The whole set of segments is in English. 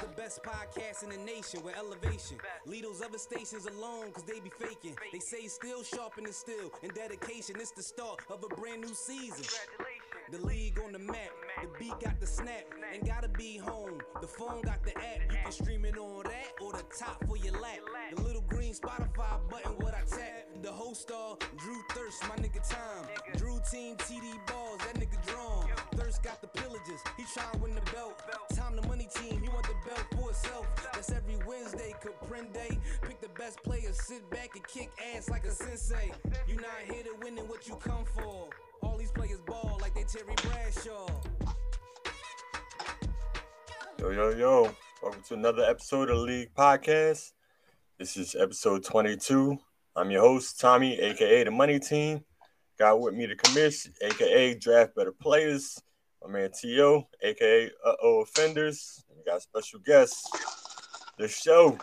the best podcast in the nation with elevation. Leave those other stations alone, cause they be faking. They say still sharpen the steel and dedication. It's the start of a brand new season. The league on the map, the beat got the snap, and gotta be home. The phone got the app, you can stream it on that or the top for your lap. The little green Spotify button, what I tap. The host star, Drew Thirst, my nigga time. Drew team, TD balls, that nigga drawn. Thirst got the pillagers, he tryna win the belt. Time the money team, he want the belt for itself. That's every Wednesday, Caprende. Pick the best players, sit back and kick ass like a sensei. You not here to win and what you come for. All these players ball like they Terry Bradshaw. Yo, yo, yo. Welcome to another episode of League Podcast. This is episode 22. I'm your host, Tommy, aka the Money Team. Got with me the commish, aka Draft Better Players. My man T.O., aka Uh Oh Offenders. We got special guests. The show.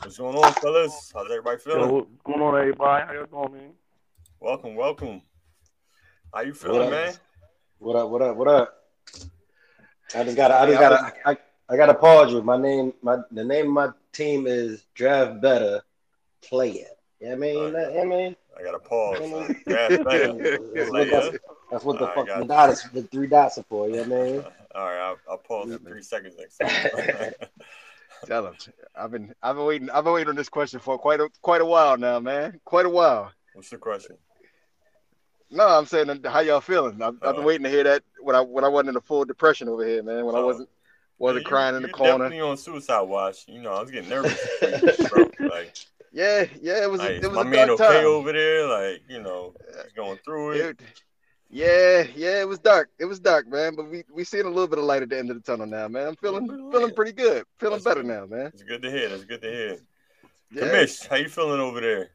What's going on, fellas? How's everybody feeling? Yo, what's going on, everybody? How y'all doing, man? Welcome, welcome. How you feeling, up? man? What up? What up? What up? I just gotta. I just gotta. I, I gotta pause you. My name. My the name of my team is Draft Better Player. Yeah, I mean. Alright. Yeah, I mean. I got to pause. Draft better. That's what, Player. that's, that's what the Alright, fuck the you. dot is. The three dots are for. Yeah, I mean. All right, I'll, I'll pause for three seconds next time. Tell him. I've been I've been waiting I've been waiting on this question for quite a quite a while now, man. Quite a while. What's the question? No, I'm saying uh, how y'all feeling. I've, I've been Uh, waiting to hear that when I when I wasn't in a full depression over here, man. When I Oh. wasn't wasn't You- crying in the you corner. Definitely on suicide watch. You know, I was getting nervous, bro. Like, Yeah, yeah, it was like a, is it was my a man dark okay time. over there? Like, you know, he's going through it. It- yeah, yeah, it was dark. It was dark, man. But we we seeing a little bit of light at the end of the tunnel now, man. I'm feeling Little bit of feeling pretty good. Feeling That's better good. now, man. It's good to hear. That's good to hear. Yeah. Kamish, how you feeling over there?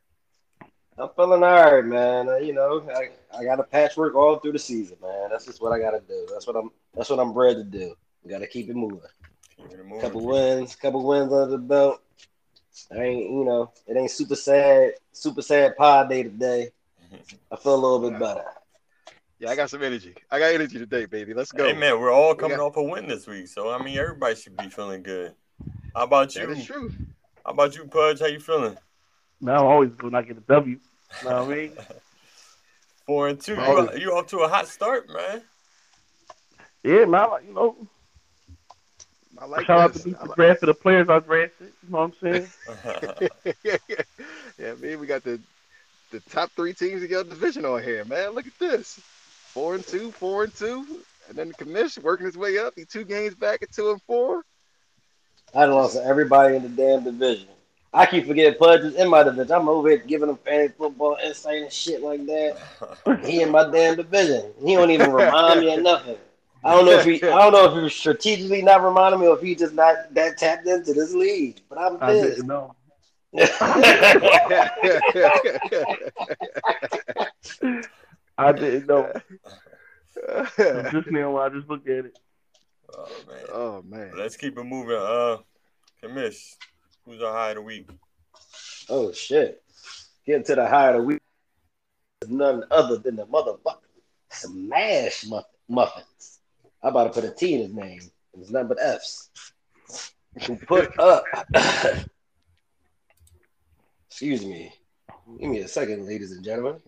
I'm feeling all right, man. Uh, you know, I, I got to patchwork all through the season, man. That's just what I got to do. That's what I'm. That's what I'm bred to do. Got to keep it moving. Keeping it moving. couple wins, couple wins under the belt. I ain't, you know, it ain't super sad, super sad pod day today. I feel a little bit better. Yeah, I got some energy. I got energy today, baby. Let's go. Hey man, we're all coming got- off a win this week, so I mean everybody should be feeling good. How about you? That is true. How about you, Pudge? How you feeling? Man, I'm always good when I get a W. You know what I mean? Four and two. You, you off to a hot start, man. Yeah, man. You know, I like shout out to me I for the players I drafted. You know what I'm saying? yeah, man, we got the the top three teams in your division on here, man. Look at this. Four and two, four and two. And then the commission working his way up. He two games back at two and four. I done lost to everybody in the damn division. I keep forgetting Pudge is in my division. I'm over here giving him fantasy football insight and shit like that. He in my damn division. He don't even remind me of nothing. I don't know if he. I don't know if he was strategically not reminding me, or if he just not that tapped into this league. But I'm I pissed. didn't know. I didn't know. Just now when I just look at it. oh man. oh man. Let's keep it moving. Uh, Kamish, who's our high of the week? Oh shit! Getting to the high of the week is none other than the motherfucker Smash Muffins. I'm about to put a T in his name. It's nothing but F's. Who put up? Excuse me. Give me a second, ladies and gentlemen.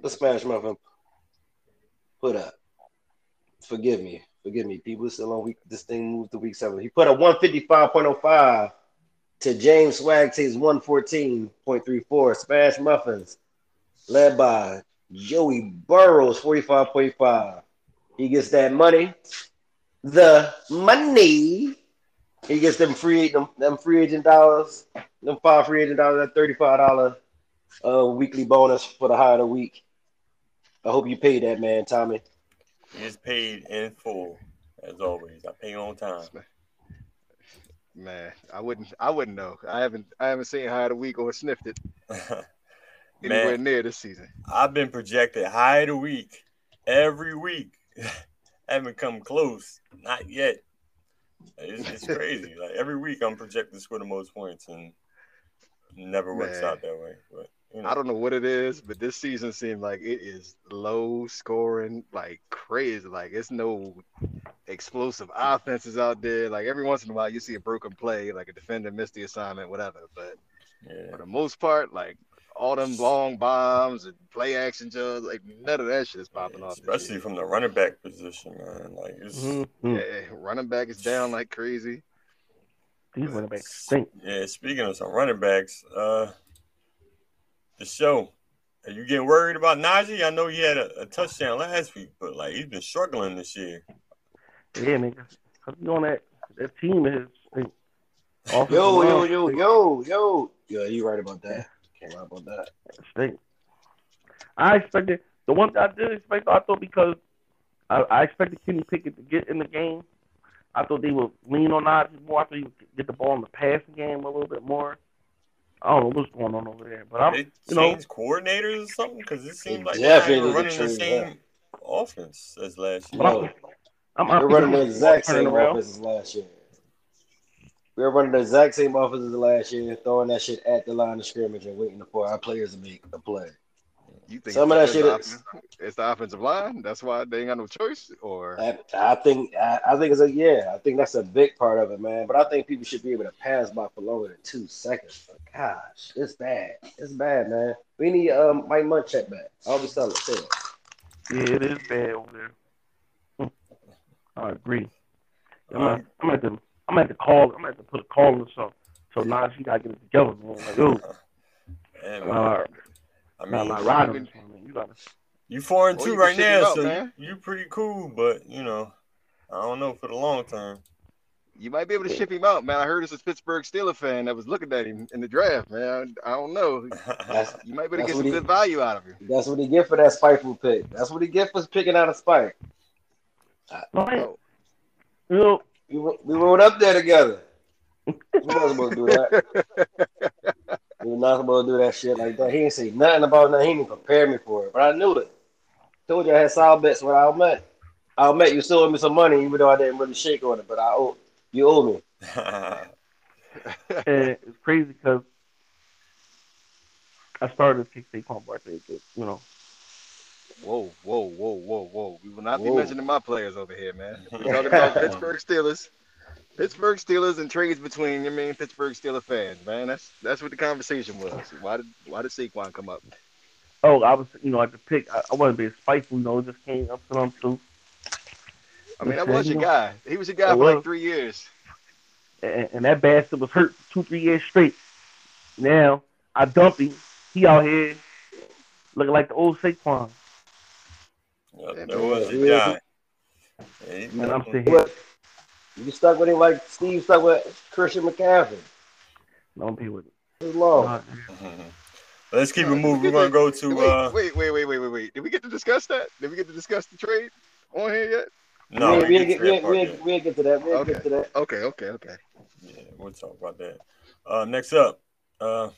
The Smash Muffin put up. Forgive me. Forgive me. People still on week. This thing moved to week seven. He put a 155.05 to James Swag Swagta's 114.34. Smash Muffins, led by Joey Burrows, 45.5. He gets that money. The money. He gets them free them, them free agent dollars. Them five free agent dollars, that $35 uh, weekly bonus for the high of the week. I hope you pay that, man, Tommy. He is paid in full, as always. I pay on time. Man, I wouldn't I wouldn't know. I haven't I haven't seen high of the week or sniffed it anywhere man, near this season. I've been projected high of the week every week. Haven't come close, not yet. It's, it's crazy. like every week, I'm projected to score the most points, and never works Man. out that way. But you know, I don't know what it is, but this season seemed like it is low scoring, like crazy. Like it's no explosive offenses out there. Like every once in a while, you see a broken play, like a defender missed the assignment, whatever. But yeah. for the most part, like all them long bombs and play action jumps, like none of that shit is popping Yeah, off. especially from the running back position, man. Like it's Mhm. yeah, running back is down like crazy. These running backs stink. yeah. Speaking of some running backs, uh, the show. Are you getting worried about Najee? I know he had a, a touchdown last week, but like he's been struggling this year. Yeah, man. Cause you on that that team is stink. Offensive Yo, yo, line yo, yo, yo. Yeah, you right about that. Can't about that. stink. I expected the one thing I did expect. I thought because I, I expected Kenny Pickett to get in the game. I thought they would lean on Najee more. I thought he would get the ball in the passing game a little bit more. I don't know what's going on over there, but I'm, they you know, coordinators or something because it seemed like definitely they were running the changed same offense as last year. but I'm, I'm, I'm We're running the exact same around. offenses last year. We were running the exact same offenses last year, throwing that shit at the line of scrimmage and waiting for our players to make a play. You think Some of that shit is- it's the offensive line? That's why they ain't got no choice, or I, I think I, I think it's a yeah. I think that's a big part of it, man. But I think people should be able to pass by for longer than two seconds. But gosh, it's bad. It's bad, man. We need um Mike Munchak back. I always tell it. Say it. Yeah, it is bad over there. I agree. I'm gonna, I'm gonna have to, I'm gonna have to call. I'm gonna have to put a call or something. So now she gotta get it together. Man. Like, yo, Yeah, man. uh, I not mean, like riding. or something. You gotta. you four and Or two you right now, out, so man. you, you pretty cool. But you know, I don't know for the long term. you might be able to ship him out, man. I heard it's a Pittsburgh Steelers fan that was looking at him in the draft, man. I don't know. That's You might be able to get some he- good value out of him. that's what he get for that spiteful pick. That's what he get for picking out a spike. No, I- Oh. you know, We, we rode up there together. We wasn't supposed to do that. We were not supposed to do that shit like that. He didn't say nothing about nothing. He didn't prepare me for it, but I knew it. Told you I had solid bets when I'll met. I'll met you still owe me some money, even though I didn't really shake on it. But I owe you owe me. and it's crazy because I started to take Saquon Barkley. You know, Whoa, whoa, whoa, whoa, whoa. We will not be mentioning my players over here, man. We're talking about Pittsburgh Steelers. Pittsburgh Steelers and trades between you mean Pittsburgh Steelers fans, man. That's that's what the conversation was. Why did why did Saquon come up? oh, I was, you know, at the pick, I, I wasn't being spiteful. It just came up to them too. I mean, that was you your guy. He was your guy It for like three years. and, and that bastard was hurt two, three years straight. Now I dump him. He out here looking like the old Saquon. Yep, that was your Yeah. guy. And I'm sitting here. You stuck with him like Steve stuck with Christian McCaffrey. Don't be with it. Too long. Uh, Mhm. Let's keep it Uh, moving. We're gonna go to- to uh wait, wait, wait, wait, wait, wait. Did we get to discuss that? Did we get to discuss the trade on here yet? no, we, we we, get didn't to get, that we, part we, didn't- we didn't get to that. We didn't get Okay. to that. Okay, okay, okay. Yeah, we'll talk about that. Uh, next up, uh,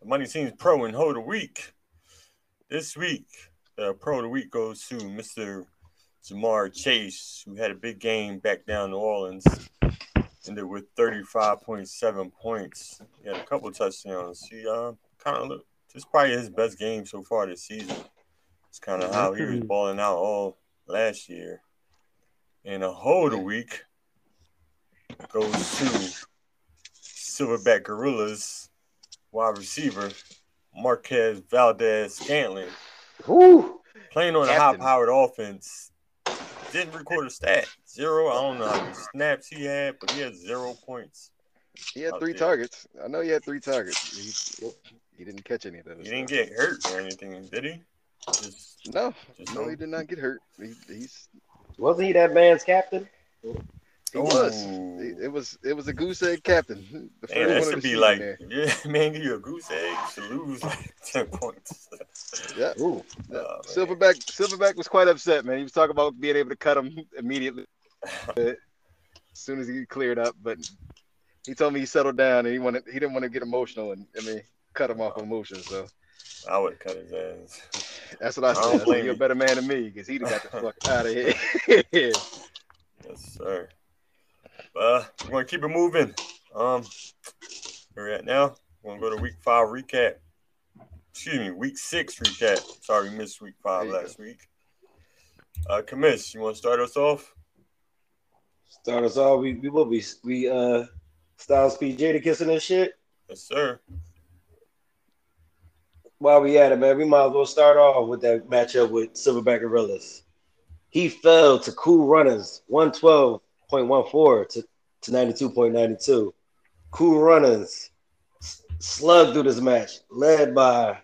the Money Team's Pro and Ho of the Week. This week, the Pro of the Week goes to Mr. Ja'Marr Chase, who had a big game back down New Orleans. Ended with 35.7 points. He had a couple touchdowns. He uh, kind of looked, this is probably his best game so far this season. It's kind of how he was balling out all last year. And a Ho of the Week goes to Silverback Gorillas wide receiver Marquez Valdes-Scantling. Whew. Playing on a high powered offense. Didn't record a stat. Zero. I don't know how many snaps he had, but he had zero points. He had three there. targets. I know he had three targets. He, he didn't catch any of those. He didn't get hurt or anything, did he? Just, No, just no, he did not get hurt. He, he's Wasn't he that man's captain? He was. Ooh. It, it was it was a goose egg captain. The Man, that one of should be like, there. yeah, man, give you a goose egg to lose like 10 points. Yeah. Ooh. Oh, man. Silverback Silverback was quite upset, man. He was talking about being able to cut him immediately as soon as he cleared up, but he told me he settled down and he wanted he didn't want to get emotional and I mean cut him off emotion. So I would cut his ass. that's what I I said. I said, You're a better man than me because he'd have got the fuck out of here. Yes, sir. Uh, we're gonna keep it moving. Um, where we at now? We're gonna go to week five recap. excuse me, week six recap. Sorry, we missed week five There you last week. Uh, Commiss, you want to start us off? Start us off. We we what we we uh Styles P Jada kissing and shit. Yes, sir. While we at it, man, we might as well start off with that matchup with Silverback Gorillas. He fell to Cool Runners 112.14 to, to 92.92. Cool Runners slugged through this match, led by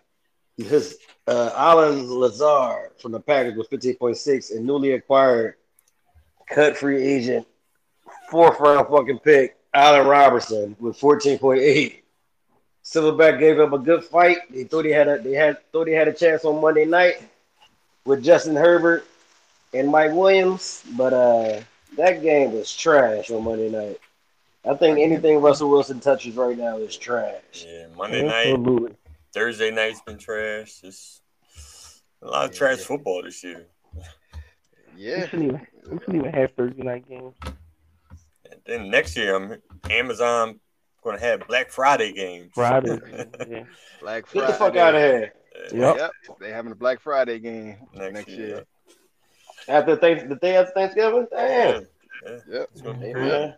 his uh, Allen Lazard from the Packers with 15.6 and newly acquired cut free agent fourth round fucking pick Allen Robinson with 14.8. Silverback gave up a good fight. They thought he had a they had thought he had a chance on Monday night with Justin Herbert and Mike Williams, but uh that game was trash on Monday night. I think anything Russell Wilson touches right now is trash. Yeah, Monday night, Thursday night's been trash. Just a lot of Yeah. trash football this year. Yeah. We shouldn't even, we shouldn't even have Thursday night games. And then next year, I'm Amazon going to have Black Friday games. Friday. yeah. Black Get the fuck out of here. Yep. Yep. They having a Black Friday game Next next, year. year. After thanks the day after Thanksgiving? Damn. Yep. It's gonna Hey, man.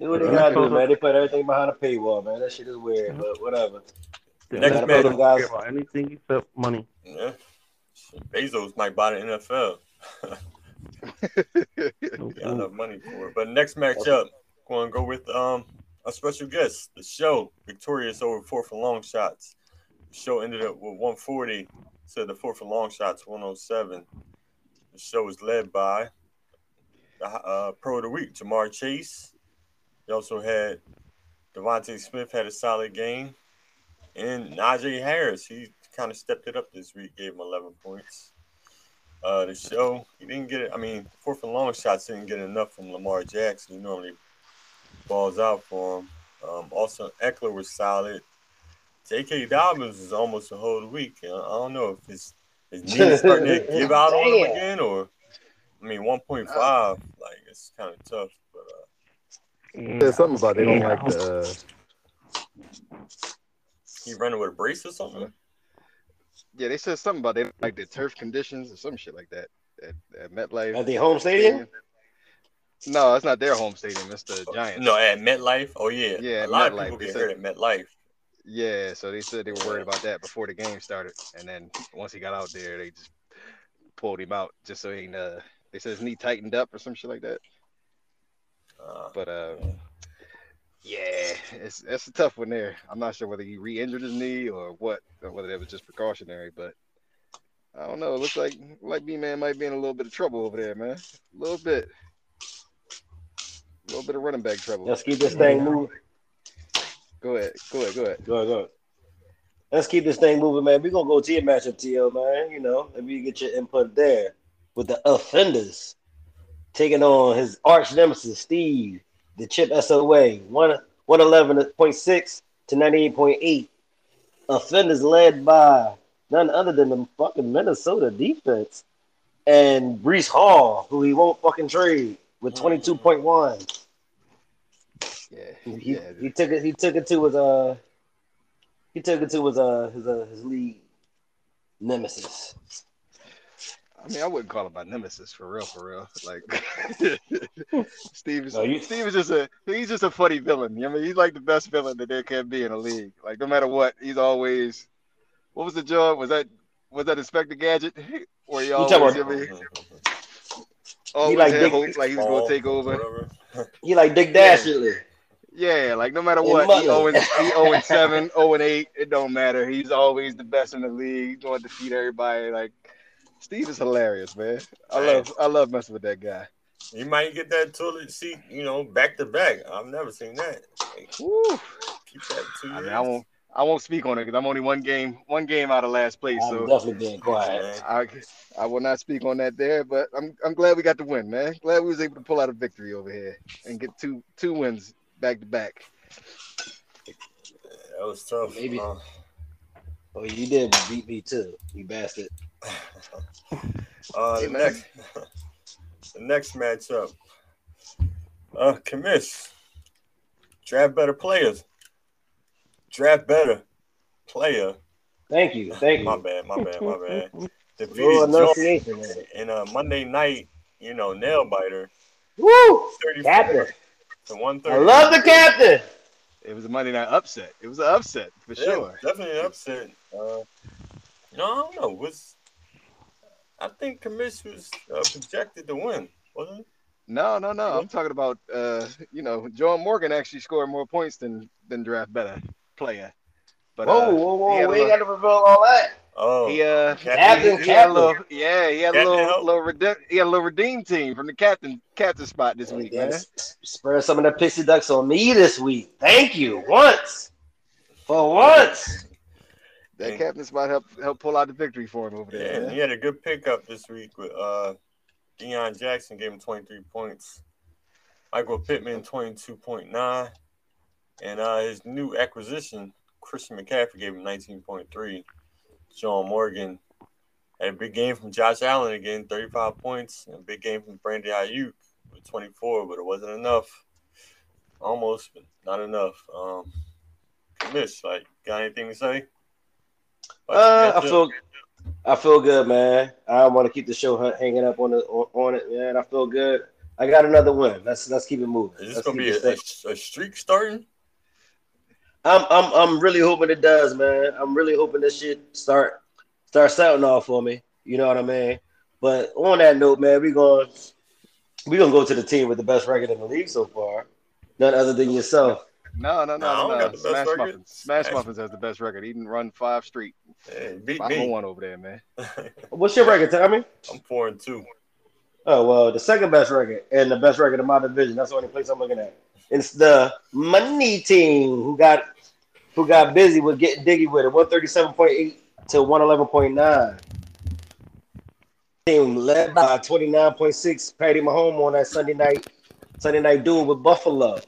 Do what they gotta do, man. They put everything behind a paywall, man. That shit is weird, but whatever. The Next NFL match. don't care about anything except money. Yeah. Bezos might buy the NFL. Got enough money for it. But next matchup, going to go with um a special guest, the show, victorious over fourth and long shots. The show ended up with 140, so the fourth and long shots 107. The show was led by the uh, pro of the week, Ja'Marr Chase. He also had DeVonta Smith had a solid game, and Najee Harris he kind of stepped it up this week, gave him 11 points. Uh, the show he didn't get it. I mean, fourth and long shots didn't get enough from Lamar Jackson. He normally balls out for him. Um, also, Ekeler was solid. J.K. Dobbins was almost a whole week. I don't know if his his knee starting to give out on him again, or I mean, one point five. Like it's kind of tough. But uh, Yeah. There's something about they don't Yeah. like the. Uh he running with a brace or something. Yeah, they said something about they don't like the turf conditions or some shit like that at, at MetLife. At the home stadium? No, it's not their home stadium. It's the Giants. No, at MetLife. Oh yeah, Yeah, A lot MetLife. of people get said- hurt at MetLife. Yeah, so they said they were worried about that before the game started, and then once he got out there, they just pulled him out just so he. Uh, they said his knee tightened up or some shit like that. Uh, But uh, yeah, it's it's a tough one there. I'm not sure whether he re-injured his knee or what, or whether that was just precautionary. But I don't know. It looks like like B man might be in a little bit of trouble over there, man. A little bit, a little bit of running back trouble. Let's keep this thing moving. Go ahead, go ahead, go ahead. Go ahead, go ahead. Let's keep this thing moving, man. We're gonna go to your matchup, TL, man. You know, maybe you get your input there with the offenders taking on his arch nemesis, Steve, the chip SOA, one 111.6 to 98.8. Offenders led by none other than the fucking Minnesota defense and Breece Hall, who he won't fucking trade with 22.1. Yeah, He, yeah. he took it. He took it to his uh. He took it to his uh his uh, his league nemesis. I mean, I wouldn't call him my nemesis for real, for real. Like Steve is No, you- Steve is just a he's just a funny villain. You know, I mean, he's like the best villain that there can be in a league. Like no matter what, he's always. What was the job? Was that was that Inspector Gadget? He always, talking you know what I mean, always like had Dick- like he was gonna take over. He like Dick Yeah. Dastardly. Yeah, like no matter what, he Muttley. 0 he 0 and 7, 0 and 8, it don't matter. He's always the best in the league. He's going to defeat everybody. Like Steve is hilarious, man. I love I love messing with that guy. You might get that toilet seat, you know, back to back. I've never seen that. Like, keep that two I mean, I won't I won't speak on it because I'm only one game one game out of last place. I'm So definitely being quiet. I I will not speak on that there, but I'm I'm glad we got the win, man. Glad we was able to pull out a victory over here and get two two wins back to back. That was tough. Maybe. Uh, Oh, you did beat me too, you bastard. uh, Hey, the man. next, the next matchup. Uh, commiss. Draft better players. Draft better player. Thank you. Thank you. My bad, my bad, my bad. Little Defeated Georgia in a Monday night, you know, nail biter. Woo! 34 Captain. To 130. I love the captain. It was a Monday night upset. It was an upset for Yeah, sure. Definitely an upset. Uh, no, I don't know. Was I think Commish was uh, projected to win, wasn't he? No, no, no. I'm talking about uh, you know, John Morgan actually scored more points than than draft better player. But Whoa, uh, whoa, whoa! We ain't got to reveal all that. Oh, he uh Captain, he, he had a little yeah, he had a little help. little redeem, he had a little redeem team from the captain captain spot this week, man. Spread some of the pixie ducks on me this week. Thank you. Once. For once. That Yeah. captain spot helped help pull out the victory for him over there. and man. he had a good pickup this week with uh, Deon Jackson gave him 23 points. Michael Pittman 22.9, and uh, his new acquisition Christian McCaffrey gave him 19.3. John Morgan a big game from Josh Allen again, 35 points, and a big game from Brandon Aiyuk with 24, but it wasn't enough. Almost, but not enough. Um, Miss, like, got anything to say? Uh, I feel I feel good, man. I want to keep the show hanging up on the on, on it, man. I feel good. I got another win. Let's let's keep it moving. Is this Let's gonna be a, a, a streak starting? I'm I'm I'm really hoping it does, man. I'm really hoping this shit start start starting off for me. You know what I mean? But on that note, man, we going we gonna go to the team with the best record in the league so far. None other than yourself. No, no, No, no, no. got the best Smash record. Muffins. Smash Smash- Muffins has the best record. He didn't run five straight. Hey, beat Five me. and one over there, man. What's your record, Tommy? I'm four and two. Oh well, the second best record and the best record in my division. That's the only place I'm looking at. It's the money team who got who got busy with getting diggy with it. One thirty seven point eight to one eleven point nine. Team led by twenty nine point six. Patty Mahomes on that Sunday night Sunday night duel with Buffalo,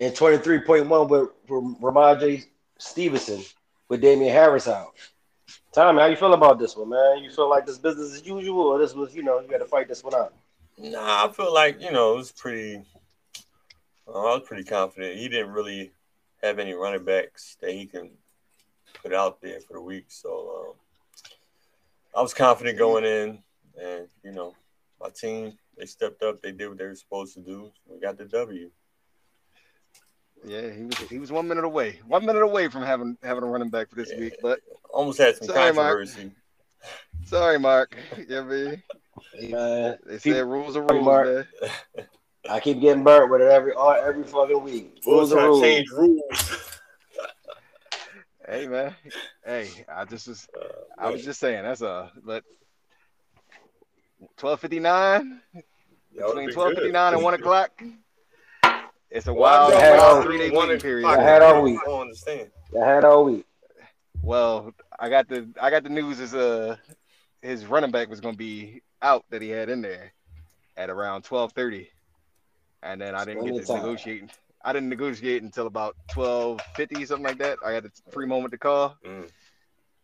and twenty three point one with from Rhamondre Stevenson with Damien Harris out. Tommy, how you feel about this one, man? You feel like this business as usual, or this was, you know, you got to fight this one out? Nah, I feel like you know it was pretty. uh, I was pretty confident. He didn't really have any running backs that he can put out there for the week, so um, I was confident going in, and you know my team they stepped up. They did what they were supposed to do. We got the W. Yeah, he was he was one minute away. One minute away from having having a running back for this Yeah. week. But Almost had some Sorry, Mark. controversy. sorry, Mark. You know what I mean? They People- said rules are rules, Mark. man. I keep getting burnt with it every every fucking week. Rules Rules are trying rules. change rules. Hey man. Hey, I just was Uh, I was just saying that's a but twelve fifty nine between would've been twelve fifty good. nine and one o'clock. It's a wild, y'all had wild all- three day one waiting period. I had all week. I don't understand. I had all week. Well, I got the I got the news is uh his running back was gonna be out that he had in there at around twelve thirty, and then I didn't get to time. negotiate. I didn't negotiate until about twelve fifty something like that. I had a free moment to call, Mm.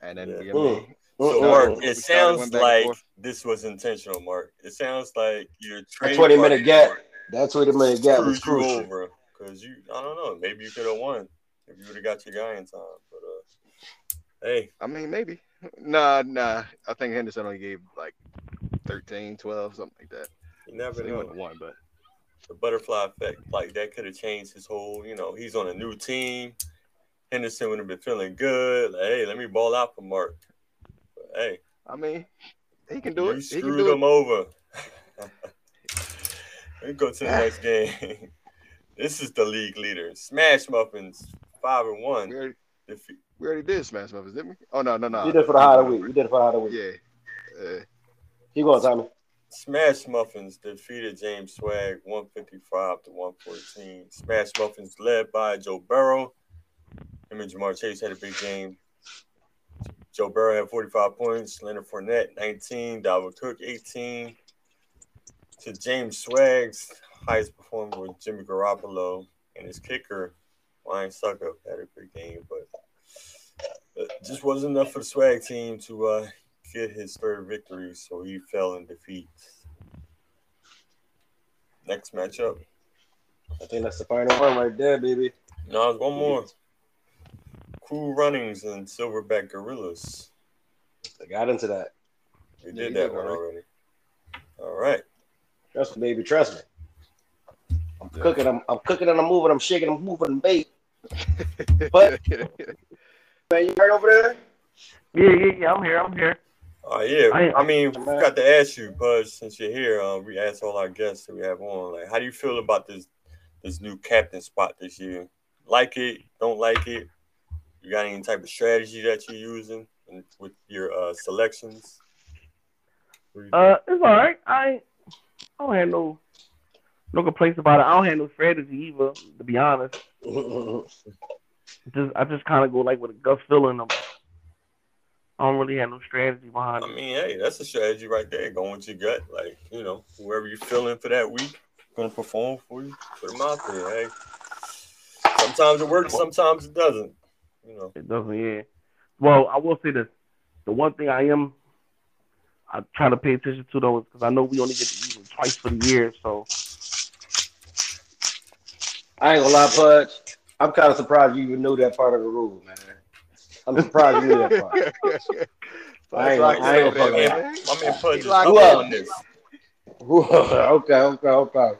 and then Yeah. we, Mm. So. Mark, it sounds went back and like this was intentional, Mark. It sounds like your That trade 20 minute partner gap. That 20 minute gap was screwed you crucial. over because you, I don't know, maybe you could have won if you would have got your guy in time. But uh, hey, I mean, maybe. Nah, nah. I think Henderson only gave like 13, 12, something like that. you never So he know. wouldn't have won, but The butterfly effect, like that, could have changed his whole. You know, he's on a new team. Henderson would have been feeling good. Like, hey, let me ball out for Mark. But, hey, I mean, he can do you it. He can screwed do him it. over. we go to the next game. this is the league leader. Smash Muffins, five and one. We already, Defe- we already did Smash Muffins, didn't we? Oh no, no, no. You did it for the high of the week. You did it for the high of week. Yeah. Uh, Keep going, Tommy. Smash Muffins defeated James Swag 155 to 114. Smash Muffins led by Joe Burrow. Him and Ja'Marr Chase had a big game. Joe Burrow had 45 points. Leonard Fournette 19. Dalvin Cook 18. To James Swag's highest performer was Jimmy Garoppolo and his kicker Ryan Succop had a big game, but just wasn't enough for the Swag team to uh, get his third victory, so he fell in defeat. Next matchup. I think that's the final one right there, baby. No, there's one more. Cool Runnings and Silverback Gorillas. I got into that. We did you that did one already. already. All right. Trust me, baby. Trust me. I'm Yeah. cooking. I'm, I'm cooking and I'm moving. I'm shaking. I'm moving. I'm bait. But man, you right over there? Yeah, yeah, yeah. I'm here. I'm here. Uh, yeah, I- I, mean, we got to ask you, Buzz, since you're here. Uh, we ask all our guests that we have on, like, how do you feel about this this new captain spot this year? Like it? Don't like it? You got any type of strategy that you're using in, with your uh, selections? You Uh, it's all right. I I don't have no no complaints about it. I don't have no strategy either, to be honest. Just I just kind of go like with a gut feeling. Of, I don't really have no strategy behind it. I mean, hey, that's a strategy right there. Going with your gut, like you know, whoever you're feeling for that week, gonna perform for you. Put them out there. Hey, sometimes it works, sometimes it doesn't. You know, It doesn't. Yeah. Well, I will say this: the one thing I am I try to pay attention to though is because I know we only get to use it twice for the year. So I ain't gonna lie, Pudge. I'm kind of surprised you even knew that part of the rule, man. I'm surprised you knew that part. I ain't gonna- I ain't gonna fuck my man, with my man Pudge is locked up in. on this. okay, okay, okay.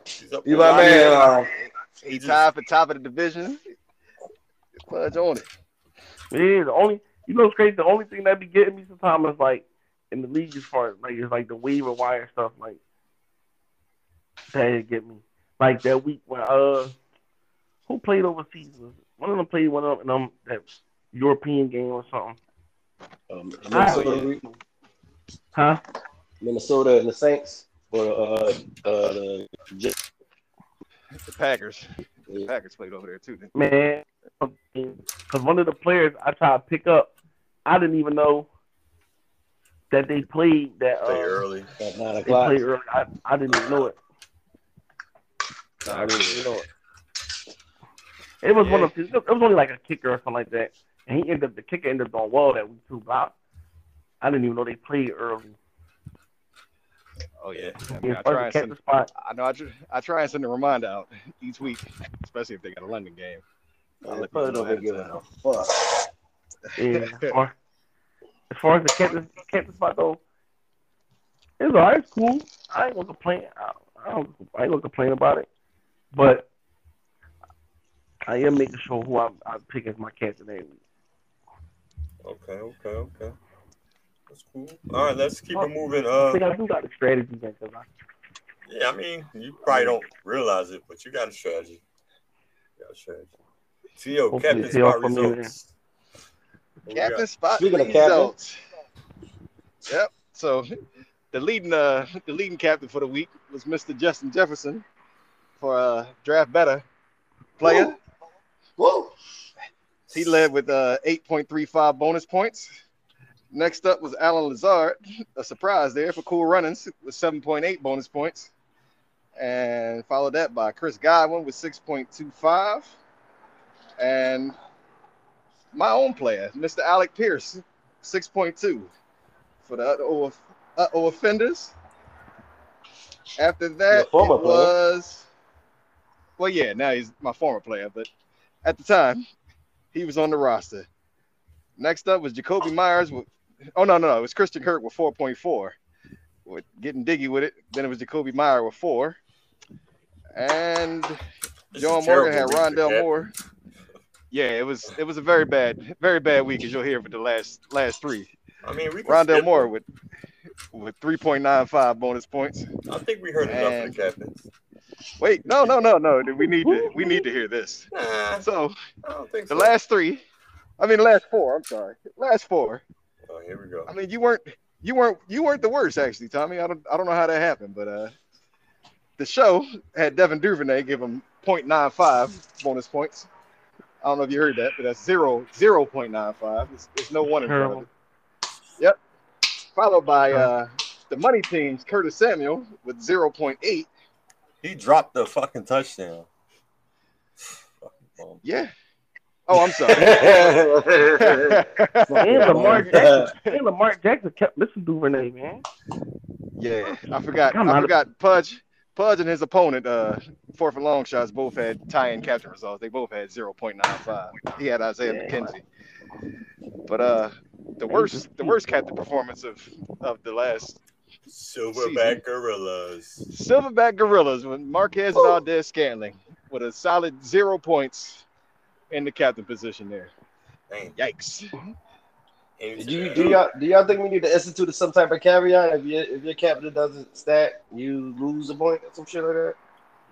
You on my it. man. Uh, He tied for top of the division. Fudge on it. yeah, the only you know, it's crazy. The only thing that be getting me sometimes is like in the league as far as like it's like the waiver wire stuff like that get me. Like that week when uh who played overseas? Was One of them played one of them in um, that European game or something. um, I- Minnesota, Huh? Minnesota and the Saints, or uh, uh, the Jets. The Packers. The Packers played over there too. Man, because one of the players I tried to pick up, I didn't even know that they played that. Play Uh, early. at nine o'clock. they o'clock. played early. I, I didn't even know it. I didn't even know it. It was one of it was only like a kicker or something like that, and he ended up the kicker ended up on wall that week too. But I, I didn't even know they played early. Oh yeah. I, mean, I try and send. the spot. I know. I, tr- I try and send a reminder out each week, especially if they got a London game. I'll Man, let people Pudge know don't ahead be of a fuck. Yeah. as, far, as far as the captain captain spot though, it's alright. It's cool. I ain't gonna complain. I, I don't. I ain't gonna complain about it. But I am making sure who I, I pick as my captain every week. Okay, okay, okay. That's cool. All right, let's keep it moving. I Uh, think I do got the strategy then, cause I, yeah, I mean, you probably don't realize it, but you got a strategy. You got a strategy. Theo, Hopefully captain it pay off spot results. What we got? Captain spot Speaking of captain. results. Yep. So the leading uh the leading captain for the week was Mr. Justin Jefferson for uh draft better player. Whoa. He led with uh 8.35 bonus points. Next up was Allen Lazard, a surprise there for cool runnings with 7.8 bonus points. And followed that by Chris Godwin with 6.25. And my own player, Mr. Alec Pierce, 6.2 for the uh-oh, uh-oh offenders. After that, it player. was well, yeah, now he's my former player, but at the time, he was on the roster. Next up was Jakobi Meyers with oh no no no it was Christian Kirk with 4.4. With getting diggy with it. Then it was Jakobi Meyer with four. And This John Morgan had Rondale. Moore. Yeah, it was it was a very bad, very bad week as you'll hear for the last last three. I mean, Rondale Moore with with 3.95 bonus points. I think we heard enough And- of the captains. Wait, no, no, no, no. We need to we need to hear this. Nah, So I don't think the so. last three, I mean last four, I'm sorry. Last four. Oh, here we go. I mean you weren't you weren't you weren't the worst actually, Tommy. I don't I don't know how that happened, but uh the show had Devin Duvernay give him 0.95 bonus points. I don't know if you heard that, but that's zero zero point nine five. It's, it's no one in front of it. Yep. Followed by uh the money team's Curtis Samuel with 0.8. He dropped the fucking touchdown. Fucking. Yeah. Oh, I'm sorry. and Lamar Jackson, and Lamar Jackson kept missing Duvernay, man. Yeah, I forgot. I on. forgot. Pudge. Pudge and his opponent, uh, fourth and long shots, both had tie-in captain results. They both had 0.95. He had Isaiah Yeah. McKenzie. But uh, the worst, the worst captain performance of of the last Silverback Gorillas. Silverback Gorillas with Marquez Valdes-Scantling with a solid zero points in the captain position there. Dang. Yikes. And- Do you do y'all do y'all think we need to institute some type of caveat if your if your captain doesn't stack, you lose a point or some shit like that?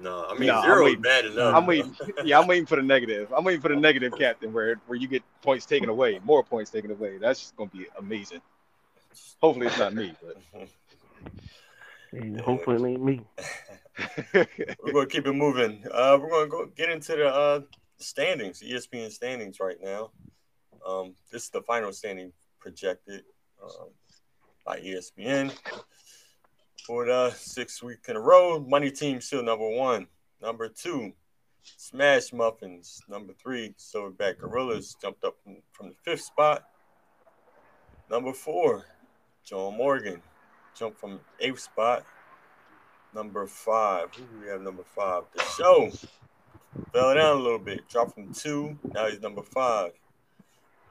No, I mean No, I'm zero is waiting. bad enough. I'm waiting. Yeah, I'm waiting for the negative. I'm waiting for the negative captain where where you get points taken away, more points taken away. That's just gonna be amazing. Hopefully it's not me, but And hopefully it ain't me. we're gonna keep it moving. Uh, we're gonna go get into the uh, standings, ESPN standings right now. Um, this is the final standing projected um, by ESPN for the sixth week in a row. Money Team still number one. Number two, Smash Muffins. Number three, Silverback Gorillas jumped up from, from the fifth spot. Number four, John Morgan jumped from eighth spot. Number five, who do we have number five? The show fell down a little bit, dropped from two. Now he's number five,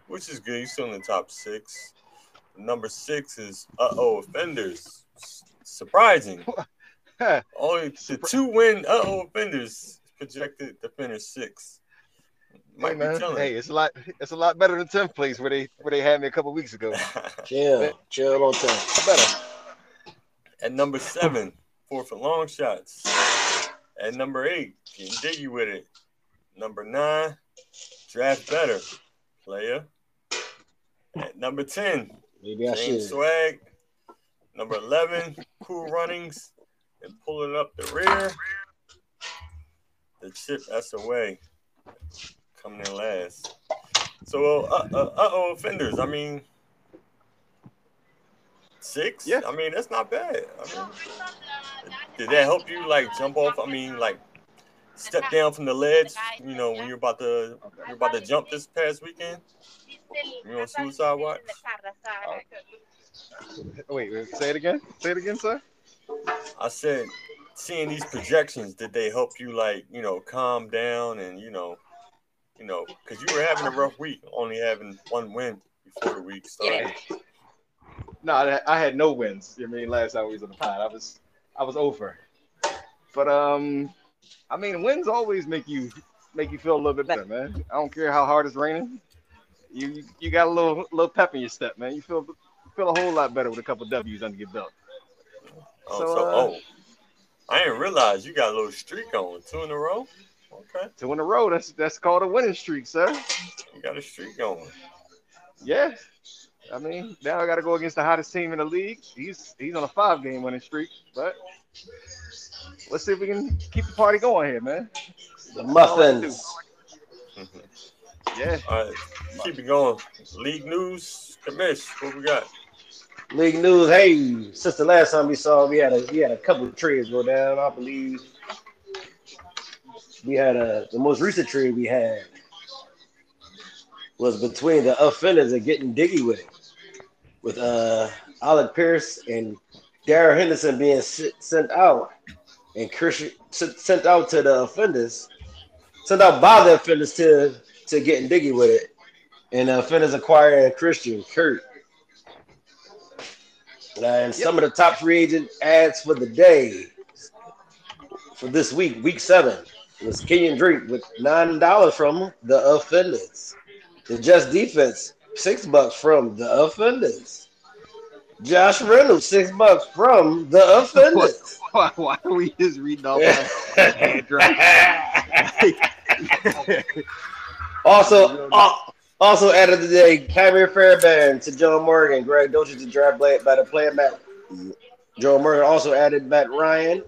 which is good. He's still in the top six. Number six is uh oh offenders. Surprising. Only the two win uh oh offenders projected to finish six. hey Might man, be telling. hey, it's a lot. It's a lot better than tenth place where they where they had me a couple weeks ago. Chill, chill on time. Better. At number seven, seven, fourth and long shots. At number eight, getting diggy with it. Number nine, draft better, player. At number 10, Maybe I should. Swag. Number 11, Cool Runnings. And pulling up the rear, the chip that's away. Coming in last. So, uh, uh, uh oh, offenders. I mean, six? Yeah. I mean, that's not bad. I mean, did that help you, like, jump off? I mean, like, step down from the ledge, you know, when you're about to you're about to jump this past weekend? You on suicide watch? Wait, wait, say it again. Say it again, sir. I said, seeing these projections, did they help you like, you know, calm down and you know, you know, because you were having a rough week, only having one win before the week started. No, I, I had no wins. I mean, last time we was on the pod, I was I was over. But um, I mean, wins always make you make you feel a little bit better, man. I don't care how hard it's raining. You you, you got a little little pep in your step, man. You feel feel a whole lot better with a couple W's under your belt. Oh, So, so, uh, oh, I didn't realize you got a little streak on, two in a row. Okay, Two in a row. That's that's called a winning streak, sir. you got a streak going. Yeah. I mean, now I got to go against the hottest team in the league. He's he's on a five game winning streak, but let's see if we can keep the party going here, man. The muffins. Yeah. All right, keep it going. League news, commish, what we got? League news. Hey, since the last time we saw, we had a we had a couple of trades go down. I believe we had a the most recent trade we had was between the offenders and getting diggy with it, with uh Alec Pierce and Darrell Henderson being sent out, and Christian sent out to the offenders, sent out by the offenders to to getting diggy with it, and the offenders acquiring Christian Kirk. And some of the top free agent ads for the day for this week, week seven, was Kenyan Drake with nine dollars from the offenders. The Just defense, six bucks from the offenders. Josh Reynolds, six bucks from the offenders. Why, why are we just reading off that also, uh, also added today, Ka'imi Fairbairn to Joe Morgan, Greg Dulcich to draft Blade by the player Matt. Joe Morgan also added Matt Ryan.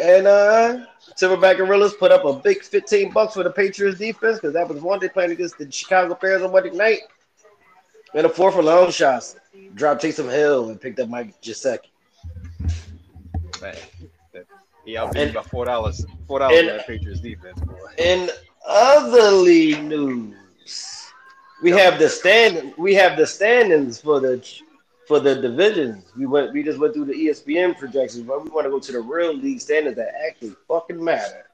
And uh Silverback Gorillas put up a big 15 bucks for the Patriots defense because that was one they playing against the Chicago Bears on Monday night. And a four for long shots. Dropped Taysom Hill and picked up Mike Gesicki. Man, he outbid by four dollars. Four dollars for that Patriots defense, boy. In other league news, we have the stand we have the standings for the for the divisions. We went we just went through the ESPN projections, but we want to go to the real league standings that actually fucking matter.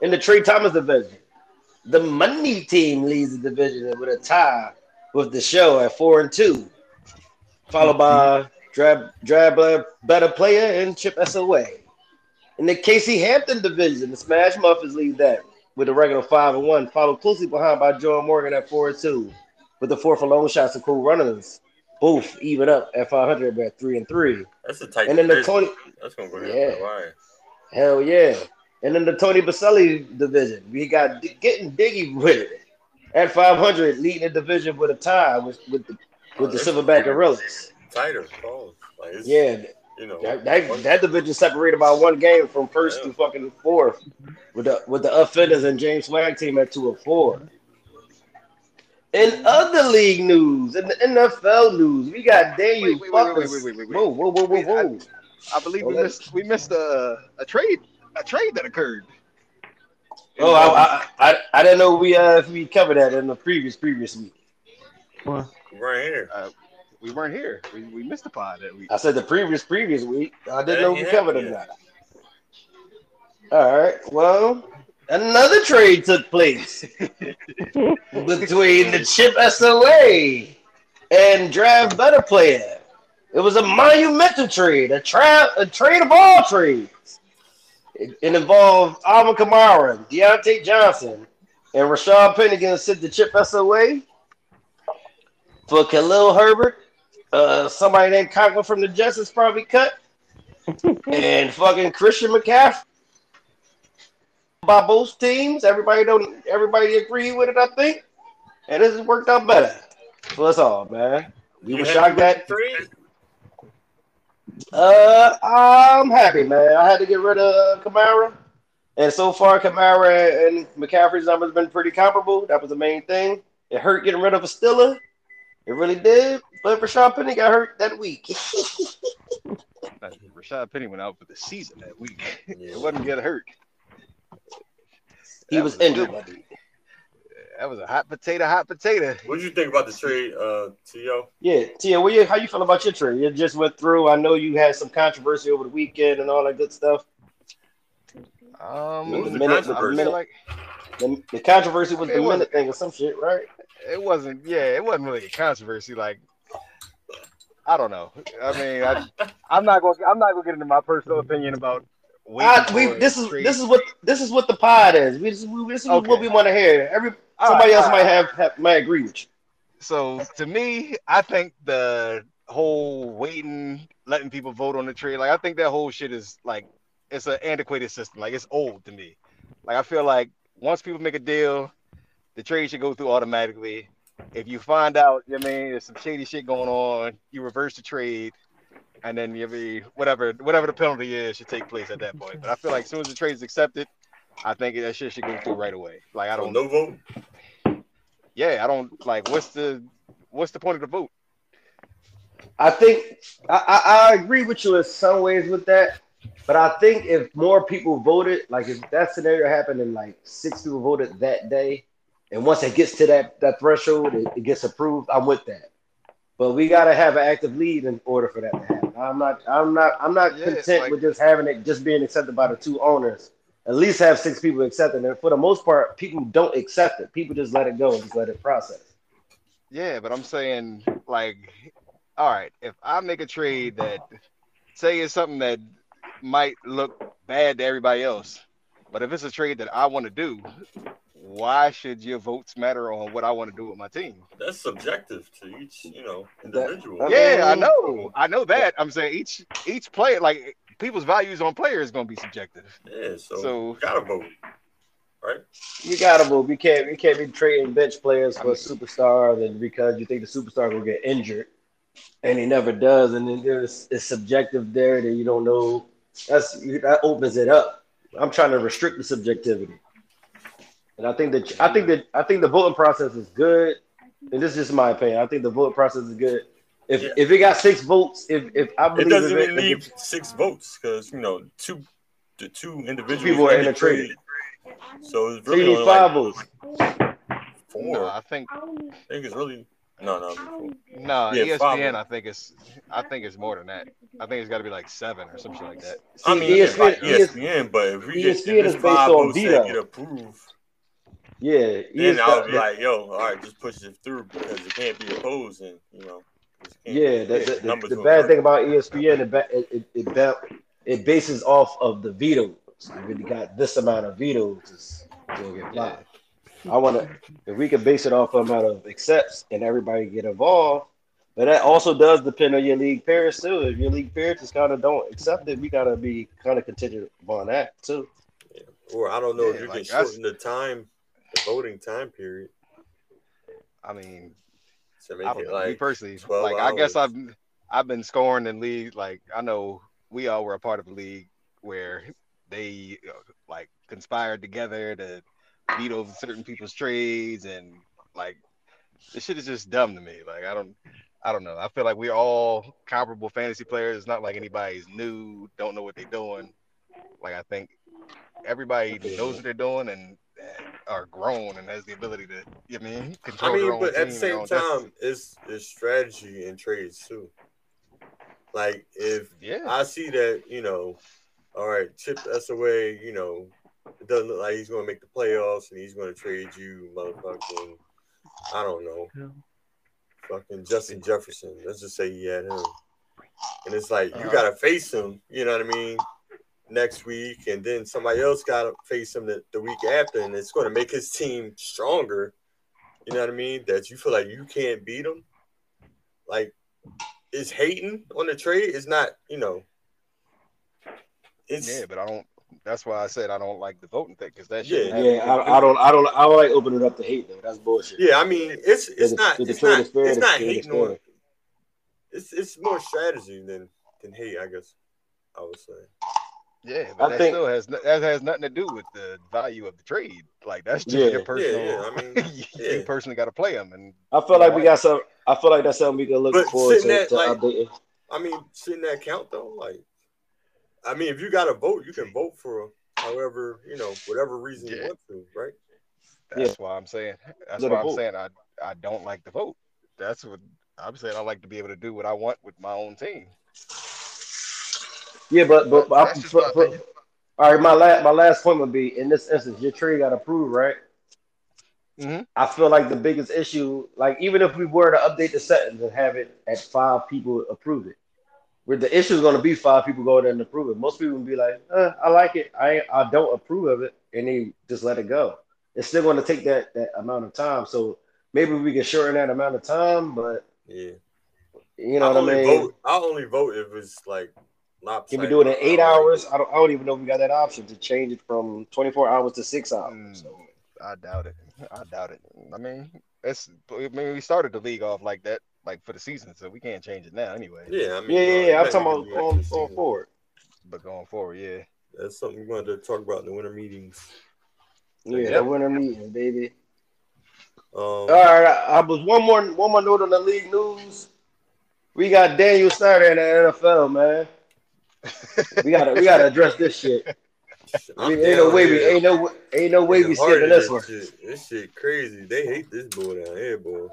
In the Trey Thomas division, the money team leads the division with a tie with the show at four and two, followed by mm-hmm. Drab Drab uh, Better Player and Chip SOA. In the Casey Hampton division, the Smash Muffins lead that with a regular five and one, followed closely behind by Joe Morgan at four and two, with the four for long shots and cool runners, both even up at 500 at three and three. That's a tight And then the. Tony, That's gonna go. Yeah. Hell yeah. And then the Tony Baselli division, we got D- getting diggy with it at 500, leading the division with a tie with, with the with the Silverback Gorillas. Tighter. Oh, like it's, Yeah, You know. that, that, that division separated by one game from first to fucking fourth, with the with the offenders and James Swag team at two and four. In other league news, in the NFL news, we got Daniel Wait, wait, wait, wait, Fuckers. wait, wait, wait, wait. Whoa, whoa, whoa, whoa, Wait, I- whoa! I believe we Oh, that- missed we missed a a trade a trade that occurred. Oh, I, I, I, I didn't know we uh if we covered that in the previous previous week. Well, Right here. we weren't here. We, we missed the pod that week. I said the previous previous week. I didn't know we yeah, covered it or not. All right. Well, another trade took place between the Chip SOA and Draft Better Player. It was a monumental trade, a, tra- a trade of all trades. It, it involved Alvin Kamara, Diontae Johnson, and Rashad Penny going to sit the Chip SOA for Khalil Herbert, uh, somebody named Conklin from the Jets is probably cut, and fucking Christian McCaffrey. By both teams, everybody don't everybody agree with it, I think, and this has worked out better for us all, man. We You were shocked with that the trade? Uh, I'm happy, man. I had to get rid of Kamara, and so far, Kamara and McCaffrey's numbers been pretty comparable. That was the main thing. It hurt getting rid of a Stiller. It really did. But Rashad Penny got hurt that week. Rashad Penny went out for the season that week. Yeah. it wasn't get hurt. he was was injured. Good one. buddy. That was a hot potato, hot potato. What did you think about the trade, uh, To? Yeah, Tia, what you, how you feel about your trade? You just went through. I know you had some controversy over the weekend and all that good stuff. Um, What was the minute- controversy? I feel like The, the controversy was the It wasn't- minute thing or some shit, right? it wasn't. Yeah, it wasn't really a controversy. Like, I don't know. I mean, I, I'm not going. I'm not going to get into my personal opinion about. I, we, this is trade. this is what this is what the pod is. We, this is, we- this is Okay. what we want to hear. Every All somebody right, else might right. have, have might agree with you. So to me, I think the whole waiting, letting people vote on the trade, like I think that whole shit is like it's an antiquated system. Like it's old to me. Like I feel like once people make a deal, the trade should go through automatically. If you find out, you know I mean, there's some shady shit going on, you reverse the trade, and then you be whatever whatever the penalty is should take place at that point. But I feel like as soon as the trade is accepted, I think that shit should go through right away. Like I don't know. no vote. yeah, I don't like what's the what's the point of the vote? I think I, I, I agree with you in some ways with that, but I think if more people voted, like if that scenario happened and like six people voted that day, and once it gets to that that threshold, it, it gets approved. I'm with that. But we gotta have an active lead in order for that to happen. I'm not I'm not I'm not Yeah, content like- with just having it just being accepted by the two owners. At least have six people accept it. And for the most part, people don't accept it. People just let it go and just let it process. Yeah, but I'm saying like, all right, if I make a trade that say it's something that might look bad to everybody else, but if it's a trade that I want to do, why should your votes matter on what I want to do with my team? That's subjective to each, you know, individual. I Yeah, I know, I know that. I'm saying each each player, like people's values on players, is gonna be subjective. yeah, so, So- gotta vote, right? You gotta move. You can't. You can't be trading bench players for I mean- a superstar then because you think the superstar will get injured, and he never does, and then there's it's subjective there that you don't know. That's that opens it up. I'm trying to restrict the subjectivity, and I think that I think that I think the voting process is good. And this is just my opinion. I think the voting process is good. If Yeah. if it got six votes, if if I believe It doesn't if even if need six votes because you know two, the two individuals People are in the a trade. So it's so you really need only five like votes. four. No, I I think think it's really No, no. No, Yeah, five. ESPN. I think it's. I think it's more than that. I think it's got to be like seven or something like that. I mean, ESPN it's like ES ESPN, but if we get ESPN if is it's based five on votes that get approved, Yeah, then ES I'll be like, yo, all right, just push it through because it can't be opposed, and you know. It can't- Yeah, the, the, the, numbers the bad thing about ESPN, it, ba- it, it, it, it bases off of the vetoes. If it got this amount of vetoes, it's gonna get blocked. I want to, if we could base it off of amount of accepts and everybody get involved, but that also does depend on your league peers too. If your league peers just kind of don't accept it, we gotta be kind of contingent upon that too. Or I don't know if Yeah, you like, can that's- shorten the time, the voting time period I mean, to I make don't it know. Me personally, 12 like I guess. I've I've been scoring in league. Like I know we all were a part of a league where they uh, like conspired together to veto certain people's trades and like this shit is just dumb to me. Like I don't. I don't know. I feel like we're all comparable fantasy players. It's not like anybody's new, don't know what they're doing. Like I think everybody knows what they're doing and are grown and has the ability to, you know what I mean, I control their mean, own but at the same time, it's it's strategy and trades too. Like if Yeah. I see that, you know, all right, Chip SOA, you know, it doesn't look like he's going to make the playoffs and he's going to trade you, motherfucking, I don't know, Yeah. fucking Justin Jefferson. Let's just say he had him. And it's like, you Uh-huh. got to face him, you know what I mean, next week. And then somebody else got to face him the, the week after. And it's going to make his team stronger. You know what I mean? That you feel like you can't beat him. Like, is hating on the trade is not, you know, it's Yeah, but I don't. That's why I said I don't like the voting thing because that Yeah. shit. Yeah, I, I don't, I don't, I don't like opening it up to hate though. That's bullshit. yeah. I mean, it's it's the- not the it's trade not is fair, it's not trade is hating on. It's it's more strategy than than hate. I guess I would say. Yeah, but I that think- still has that has nothing to do with the value of the trade. Like that's just Yeah. your personal. Yeah, yeah. I mean, you yeah. personally got to play them, and I feel like we got some. I feel like that's something we can look But forward to, sitting at, to like- updating. I mean, shouldn't that count though? Like, I mean, if you got a vote, you can vote for however you know whatever reason you want to, right? that's why I'm saying. That's Let why I'm vote. saying I I don't like the vote. That's what I'm saying. I like to be able to do what I want with my own team. Yeah, but but, but, That's just but- my but- all right. My last my last point would be in this instance, your trade got approved, right? Mhm. I feel like the biggest issue, like even if we were to update the settings and have it at five people approve it, where the issue is going to be five people go there and approve it. Most people would be like, uh, I like it, I I don't approve of it, and they just let it go. It's still going to take that that amount of time, so maybe we can shorten that amount of time. But Yeah. you know I what I only mean? vote. I only vote if it's like lopsided. Can we do it in eight I don't like hours? I don't, I don't even know if we got that option to change it from 24 hours to six hours. Mm. So, I doubt it. I doubt it. I mean, it's. I mean, we started the league off like that, like for the season, so we can't change it now anyway. Yeah, I mean, yeah, yeah, no, yeah. I'm talking about going, going forward. But going forward, yeah. That's something we're going to talk about in the winter meetings. Yeah, Yep. the winter meeting, baby. Um, All right, I, I was one more one more note on the league news. We got Daniel Snyder in the NFL, man. We gotta we gotta address this shit. I'm We- ain't no down way we ain't no ain't no way In we skipping this one. Shit. This shit crazy. They hate this boy down here, boy.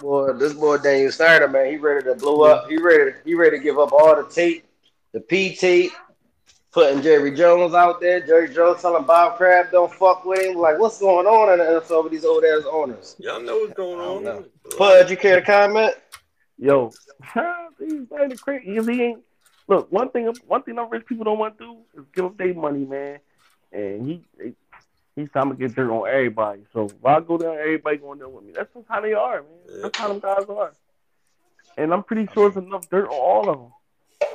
Boy, this boy Daniel Snyder, man, he ready to blow up. He ready he ready to give up all the tape, the P tape, putting Jerry Jones out there. Jerry Jones telling Bob Kraft don't fuck with him. Like, what's going on in the NFL with these old ass owners? Y'all know what's going on. know. Pudge, you care to comment? Yo, he's kind of crazy. If he ain't look, one thing, one thing them rich people don't want to do is give up their money, man. And he, he he's trying to get dirt on everybody. So if I go down, everybody going down with me. That's just how they are, man. Yeah. That's how them guys are. And I'm pretty sure it's enough dirt on all of them.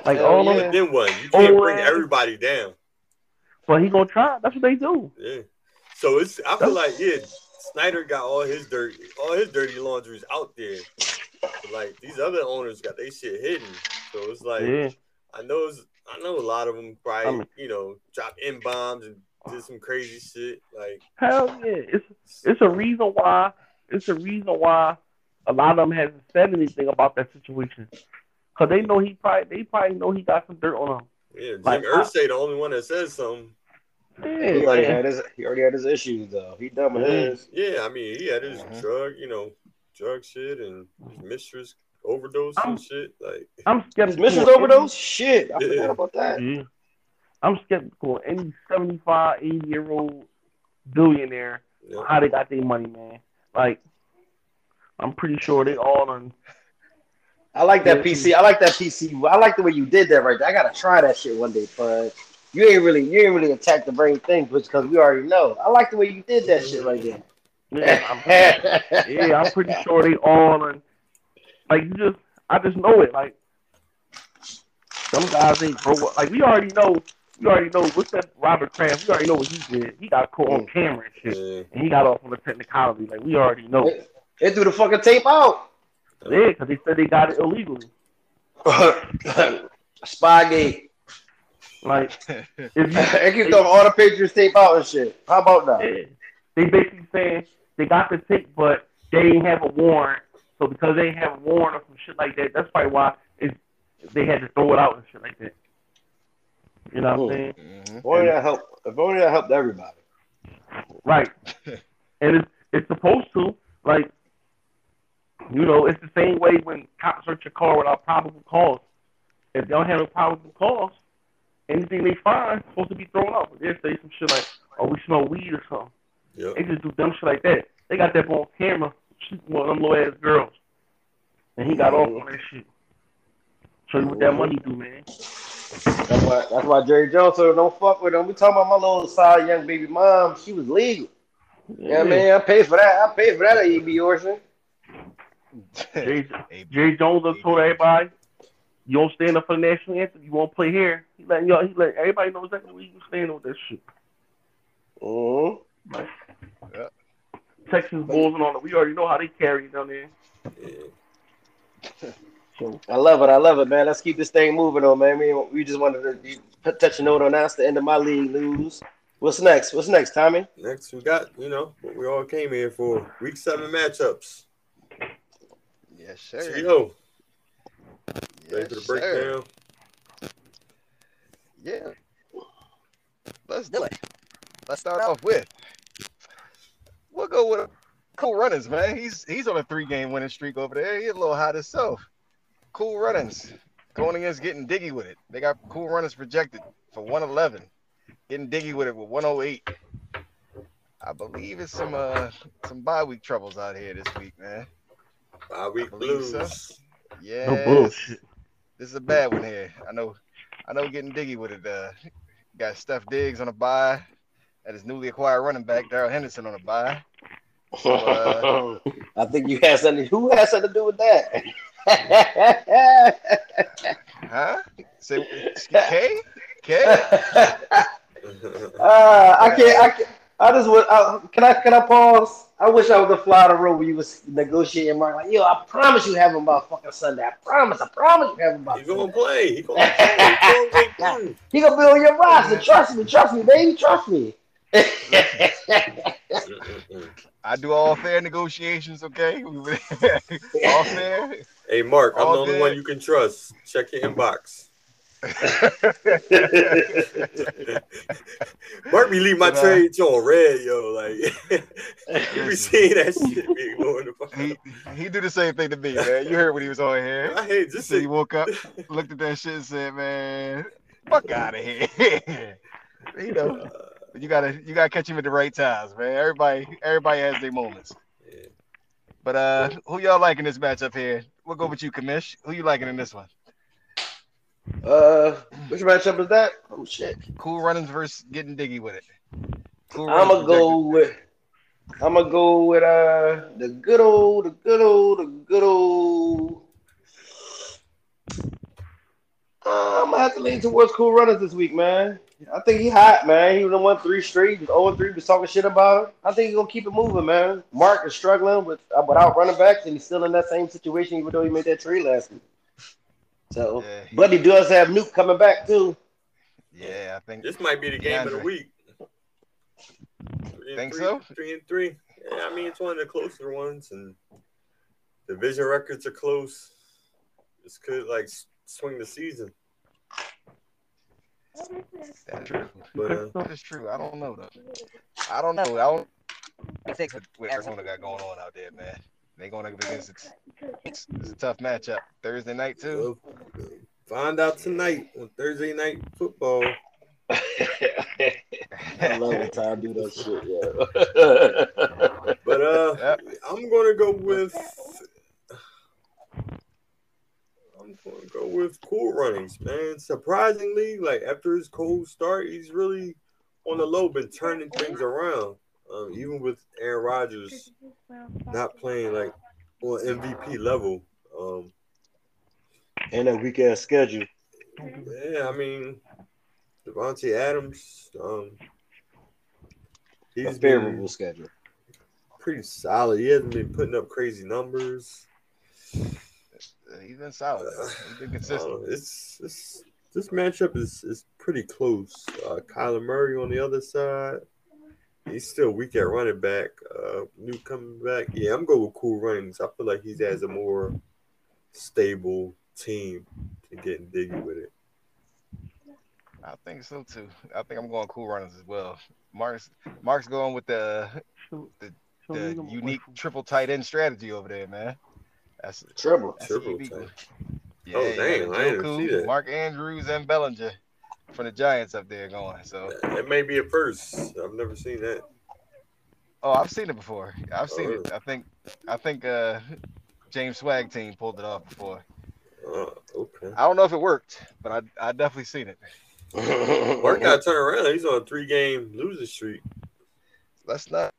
Like Hell all of them. Then what? You can't bring everybody down. But he gonna try. That's what they do. Yeah. So it's. I feel like yeah, Snyder got all his dirt, all his dirty laundries out there. But, like these other owners got their shit hidden. So it's like Yeah. I know it's. I know a lot of them probably I mean- you know drop in bombs and did some crazy shit. Like Hell yeah. It's it's a reason why it's a reason why a lot of them hasn't said anything about that situation. Cause they know he probably they probably know he got some dirt on him. yeah, Jim Like, I- Irsay the only one that says something. He already Yeah, had his he already had his issues though. He done with his. Yeah, I mean he had his Mhm. drug, you know, drug shit and his mistress overdose I'm- and shit. Like, I'm skeptical. Mrs. of overdose? Shit, I Yeah. forgot about that. any- Yeah. I'm skeptical any 75, 80 year old billionaire you know, how they got their money, man. Like, I'm pretty sure they all done. I like that PC. I like that PC. I like the way you did that right there. I gotta try that shit one day, but you ain't really you ain't really attack the brain thing because we already know. I like the way you did that shit right there. Yeah, I'm, yeah, I'm pretty sure they all done. Like, you just, I just know it. Like, some guys ain't broke. Like, we already know. We already know what's that Robert Kraft. We already know what he did. He got caught on mm. camera and shit, yeah, and he got off on a technicality. Like, we already know. They threw the fucking tape out. Yeah, because they said they got it illegally. Spygate. Like, if you, They keep throwing all the pictures tape out and shit. How about that? Yeah. They basically saying they got the tape, but they didn't have a warrant. So because they have a warrant or some shit like that, that's probably why it's, they had to throw it out and shit like that. You know what I'm saying? Mhm. If only that helped. If only that helped everybody. Right. and it's it's supposed to like, you know, it's the same way when cops search your car without probable cause. If they don't have a probable cause, anything they find is supposed to be thrown out. But they say some shit like, "Oh, we smell weed or something." yeah. They just do dumb shit like that. They got that on camera shooting one of them little ass girls. And he got off on that shit. Show you what that money do, man. That's why. That's why Jerry Jones said don't fuck with him. We talking about my little side young baby mom. She was legal. Yeah, man. I paid for that. I paid for that at EB Orson. Jerry, Hey, Jerry Jones done told everybody, you don't stand up for the national anthem, you won't play here. He let y'all, he let everybody know exactly where you stand with that shit. Mm-hmm. Texas Bulls and all that. We already know how they carry it down there. yeah. I love it. I love it, man. Let's keep this thing moving on, man. We, we just wanted to touch a note on that. That's the end of my league news. What's next? What's next, Tommy? Next, we got you know what we all came here for: week seven matchups. yes, sir. So, yo, ready Yes, for the sir. breakdown? Yeah. Let's do it. Let's start off with. We'll go with Cool Runnings, man. He's he's on a three game winning streak over there. He's a little hot himself. Cool Runnings going against getting diggy with it. They got Cool Runnings projected for 111. Getting diggy with it with 108. I believe it's some uh some bye week troubles out here this week, man. Five week I believe so. blues. Yeah. no bullshit. This is a bad one here. I know, I know, getting diggy with it. Uh, got Steph Diggs on a bye, and his newly acquired running back Darrell Henderson on a bye. uh, I think you had something. Who has something to do with that? Huh? Say K K. uh, I can't. I can't. I just would. I, can I? Can I pause? I wish I was the fly on the road where you was negotiating. Mark, like, yo, I promise you have him by fucking Sunday. I promise. I promise you have him by He gonna play. He gonna play. He gonna go. He gonna be on your roster. Trust me. Trust me, baby. Trust me. I do all fair negotiations. Okay, all fair. Hey, Mark, I'm All the only good. one you can trust. Check your inbox. Mark be leave my But, uh, trades on red, yo. Like you be seeing that shit be going the fuck He he do the same thing to me, man. You heard when he was on here. I hate this said he woke up, looked at that shit, and said, "Man, fuck out of here." you know, you gotta you gotta catch him at the right times, man. Everybody everybody has their moments. Yeah. But uh, who y'all liking this matchup here? We'll go with you, Kamish. Who you liking in this one? uh, which matchup is that? Oh shit. Cool runnings versus getting diggy with it. Cool I'm gonna Runnings go with. I'm gonna go with uh the good old, the good old, the good old. Uh, I'm gonna have to lean towards Cool Runners this week, man. I think he hot, man. He was won three straight. He's 0 3. Was talking shit about him. I think he's gonna keep it moving, man. Mark is struggling with uh, without running backs, and he's still in that same situation, even though he made that trade last week. So, Yeah, he- but he does have Nuke coming back too. Yeah, I think This might be the game of the week. Three Think three, so? Three and three. Yeah, I mean it's one of the closer ones, and division records are close. This could like s- swing the season. that's true. But uh, That is true. I don't know though. I don't know. I don't. I think what Arizona got going on out there, man. They going up against it. It's, it's a tough matchup. Thursday night too. We'll find out tonight on Thursday night football. I love when Tom do that shit, yeah. But uh, Yep. I'm gonna go with. I'm gonna go with Cool Runnings, man. Surprisingly, like after his cold start, he's really on the low, been turning things around. Um, even with Aaron Rodgers not playing like on MVP level. Um, and that weak ass schedule. yeah, I mean, Davante Adams, um, A he's favorable been schedule. pretty solid. He hasn't been putting up crazy numbers. He's been solid. He's been consistent. Uh, it's, it's this matchup is is pretty close. Uh, Kyler Murray on the other side, he's still weak at running back. Uh, new coming back, yeah, I'm going with Cool Runnings. I feel like he has a more stable team to get diggy with it. I think so too. I think I'm going cool runners as well. Mark's Mark's going with the The- the leave them away unique triple tight end strategy over there, man. That's Triple. that's Triple unique. Yeah, Oh, you got damn, I didn't see that. Mark Andrews and Bellinger from the Giants up there going. So, That may be a first. I've never seen that. oh, I've seen it before. I've seen Oh, it. I think I think uh James Swag team pulled it off before. Uh, okay. I don't know if it worked, but I I definitely seen it. Mark got to turn around. He's on a three game losing streak. Let's not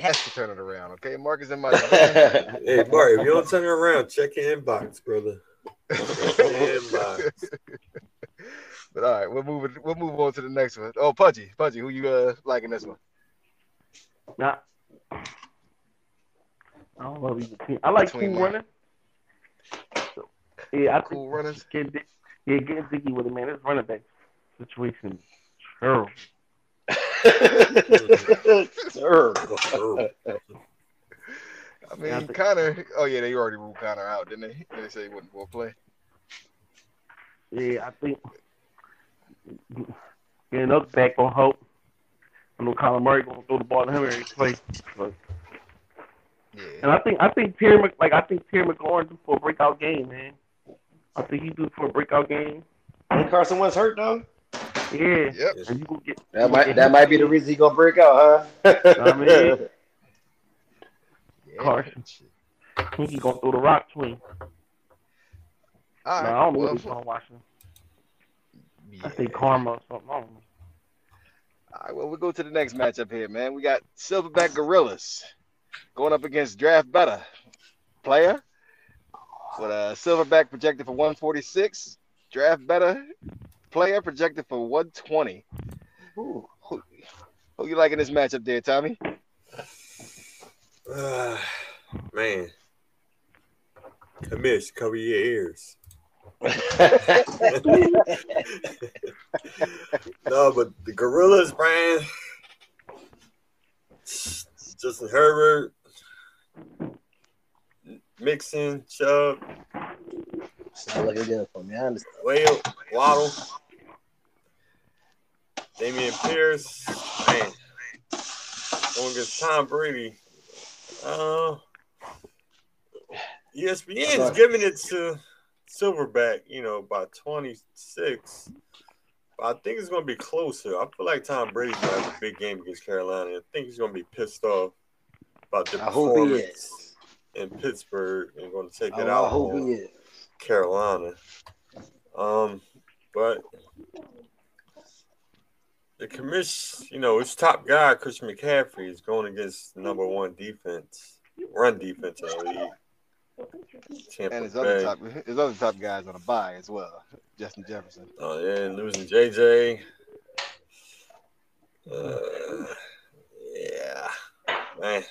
has to turn it around, okay? Mark is in my Hey, Mark, if you don't turn it around, check your inbox, brother. Check your inbox. But all right, we'll move it. We'll move on to the next one. Oh, Pudgy, Pudgy, who you uh liking this one? Nah. I don't know. Either team. I like Between cool running. So, yeah, I Cool think runners. Get, di- yeah, getting diggy with it, man. This running back situation is terrible. Terrible. I mean, Yeah, I think- Connor. Oh yeah, they already ruled Connor out, didn't they? They say he wouldn't will play. Yeah, I think getting another back on hope. I know Kyler Murray gonna throw the ball to him every play. But, Yeah. and I think I think Pierre Mc, like I think Terry McLaurin due for a breakout game, man. I think he due for a breakout game. When Carson Wentz hurt though, Yep. Yeah. And you gonna get that might that might be the reason he gonna break out, huh? I mean- Yeah. Carson. I think he gonna throw the rock to All No, right. I don't know well, what he's on Washington. yeah. I think karma or something. I don't know. All right, well, we go to the next matchup here, man. We got Silverback Gorillas going up against Draft Better player with a Silverback projected for 146. Draft Better player projected for 120. Who, who, who you liking this matchup there, Tommy? Ah, man. Commish, cover your ears. no, but the Gorillas, man. Justin Herbert, Mixon, Chubb, It's not looking good for me. I understand. Whale, Waddle, Dameon Pierce, man. Going against Tom Brady. Uh, ESPN is giving it to Silverback, you know, by 26. But I think it's going to be closer. I feel like Tom Brady's going to have a big game against Carolina. I think he's going to be pissed off about the I hope he performance is. in Pittsburgh and going to take it out I hope on. Carolina. Um, but the commission, you know, its top guy, Christian McCaffrey, is going against the number one defense, run defense in the league. Tampa And his Bay. other top, his other top guys on a bye as well. Justin Jefferson. Oh yeah, and losing JJ. Uh, yeah, man.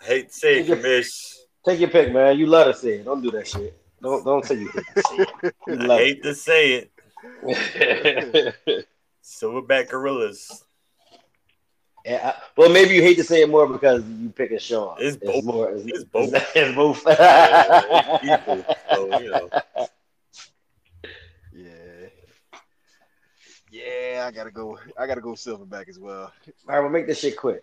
I hate to say it, commish. Take your pick, man. You love to say it. Don't do that shit. Don't don't say you hate to say it. You I love hate to say it. Silverback Gorillas. yeah, I- well, maybe you hate to say it more because you pick a Sean. It's both. more. It's, It's both. It's both. Yeah, it's equal. So, you know. Yeah. Yeah, I gotta go. I gotta go Silverback as well. All right, we'll make this shit quick.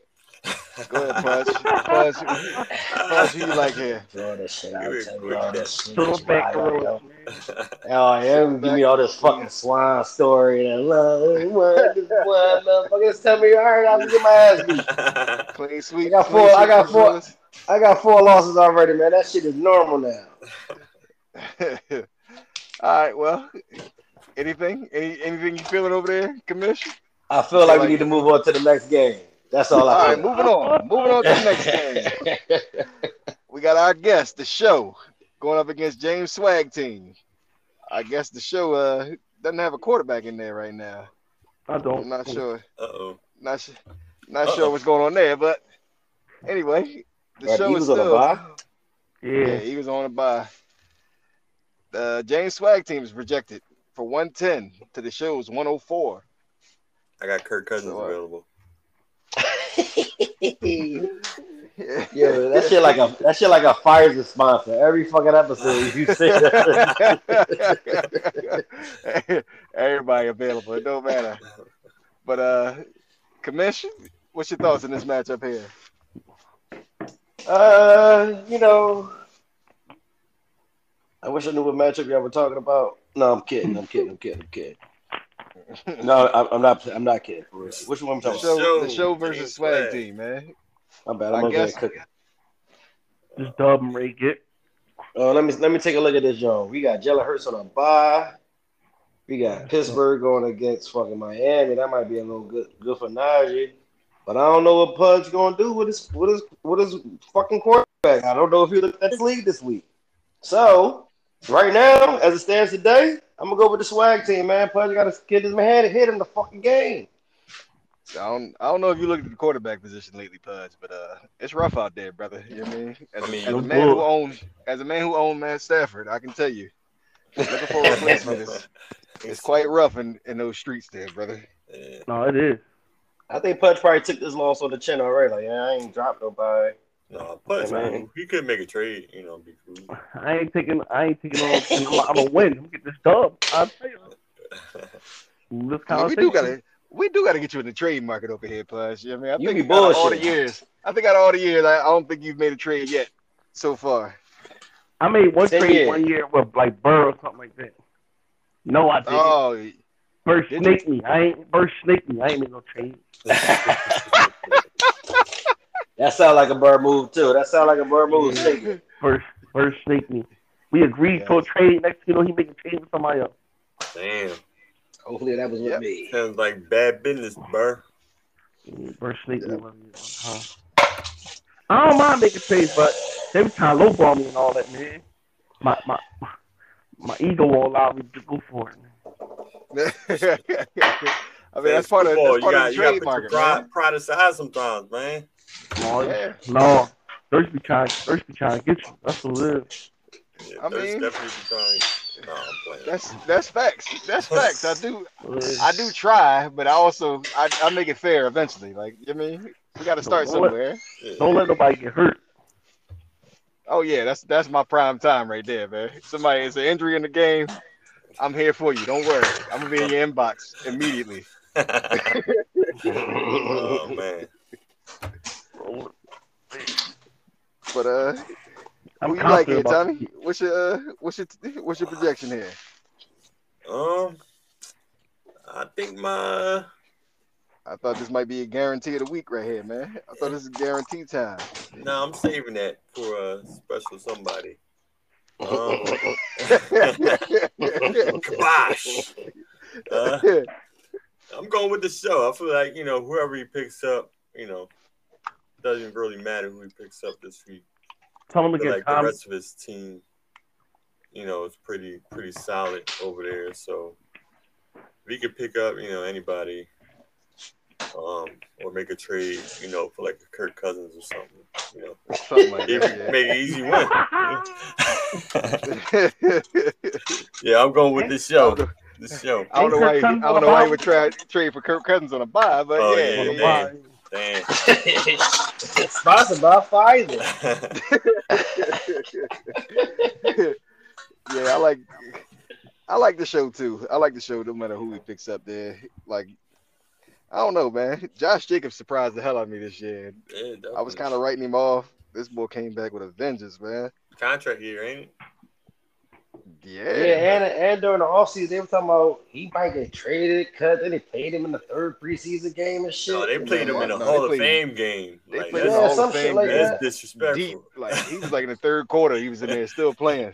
Go ahead, Pudge. Pudge, Pudge, who you like here? Throw that shit out. Give it Tell me all this shit. So those back Wild, gorillas, yo. man. Oh, yeah, give me all this fucking swine story and love. What this one motherfucker just tell me you heard I'm gonna get my ass beat. Clean sweet. I got four- I got four. I got four losses already, man. That shit is normal now. All right. Well, anything? Any anything you feeling over there, Commission? I feel like we need to move on to the next game. That's all All I right. feel. Moving on. Moving on to the next game. We got our guest, the show, going up against James Swag Team. I guess the show uh doesn't have a quarterback in there right now. I don't. I'm not sure. Uh-oh. Not sure. Not Uh-oh. sure what's going on there, but anyway, the Right, show he is was on a still. bye? Yeah, Yeah. he was on a bye. The James Swag team is projected for 110 to the show's 104. I got Kirk Cousins So, uh, available. Yo, that shit like a that shit like a Pfizer sponsor. Every fucking episode you say that. Everybody available. It don't matter. But uh Commission, what's your thoughts on this matchup here? Uh, you know, I wish I knew what matchup y'all were talking about. No, I'm kidding. I'm kidding. I'm kidding. I'm kidding. No, I'm, I'm not. I'm not kidding. Which one I'm The talking show, about? the show versus Swag Swag. team, man. My bad. I I'm over there guess- cooking. Just dub and Ray get. Uh, let me let me take a look at this, John. We got Jalen Hurts on a bye. We got Pittsburgh going against fucking Miami. That might be a little good good for Najee. But I don't know what Pudge gonna do with his with his with his fucking quarterback. I don't know if he looked at this league this week. So right now, as it stands today, I'm gonna go with the swag team, man. Pudge got to get his man and hit him the fucking game. I don't I don't know if you looked at the quarterback position lately, Pudge, but uh it's rough out there, brother. You know what I mean? As, I mean, as a man who owns as a man who owns Matt Stafford, I can tell you. Looking for a replacement is it's quite rough in, in those streets there, brother. Yeah. No, it is. I think Pudge probably took this loss on the chin already. Like, yeah, I ain't dropped nobody. Uh, no, Pudge, Hey, man. man. he could make a trade, you know, be cool. I ain't taking. I ain't taking on. I'm gonna win. I'm get this dub. I'll tell you. This Yeah, we do gotta we do gotta get you in the trade market over here, plus. You know what I mean? I You think be out of all the years. I think out of all the years, I, I don't think you've made a trade yet so far. I made one Ten trade years. one year with like Burr or something like that. No, I didn't. Oh, Burr did snaked me. I ain't Burr snaked me. I ain't made no trade. That sound like a bird move too. That sound like a bird move. Shake Burr Burr snaked me. We agreed to a trade. Next, you know, he make a trade with somebody else. Damn. Hopefully that was with Yep. me. Sounds like bad business, Burr. Burr snaked me. Huh? I don't mind making trades, but they was trying to lowball me and all that, man. My my my ego won't allow me to go for it. Man. I mean that's part of Football, that's part you of the you got to trade market, your pride, man. pride aside sometimes, man. No, Yeah. no. First be trying, first be trying to get you. That's what it is. Yeah, I there's mean- definitely be trying. No, That's that's facts. That's facts. I do I do try, but I also I, I make it fair eventually. Like you know what I mean, we got to start Don't let- somewhere. Yeah. Don't let nobody get hurt. Oh yeah, that's that's my prime time right there, man. Somebody is an injury in the game. I'm here for you. Don't worry. I'm gonna be in your inbox immediately. oh man. But uh, I'm who you like confident here, Tommy? this. What's your uh, what's your what's your projection here? Um, I think my I thought this might be a guarantee of the week right here, man. I thought this is guarantee time. no, I'm saving that for a special somebody. Um, Kibosh. Uh, I'm going with the show. I feel like you know whoever he picks up, you know, doesn't really matter who he picks up this week. Tell him I to feel get like the rest of his team, you know, is pretty pretty solid over there. So if he could pick up, you know, anybody, um, or make a trade, you know, for like a Kirk Cousins or something, you know, Something like give, that. make an easy win. Yeah. yeah, I'm going with this show. This show. I don't know why. You, I don't know why you would try trade for Kirk Cousins on a buy, but Oh, yeah, yeah, yeah, man. yeah. Damn. Sponsored by Pfizer. yeah, I like I like the show too. I like the show no matter who he picks up there. Like I don't know, man. Josh Jacobs surprised the hell out of me this year. Yeah, I was kind of writing him off. This boy came back with a vengeance, man. contract year, ain't it? Yeah. Yeah, and and during the offseason, they were talking about he might get traded, cut. Then they played him in the third preseason game and shit. No, they played him in a No, they Hall of Fame game. they Like, played that's, the yeah, Hall some of shit Fame like game. that's disrespectful. Deep, like he was like in the third quarter, he was in there still playing.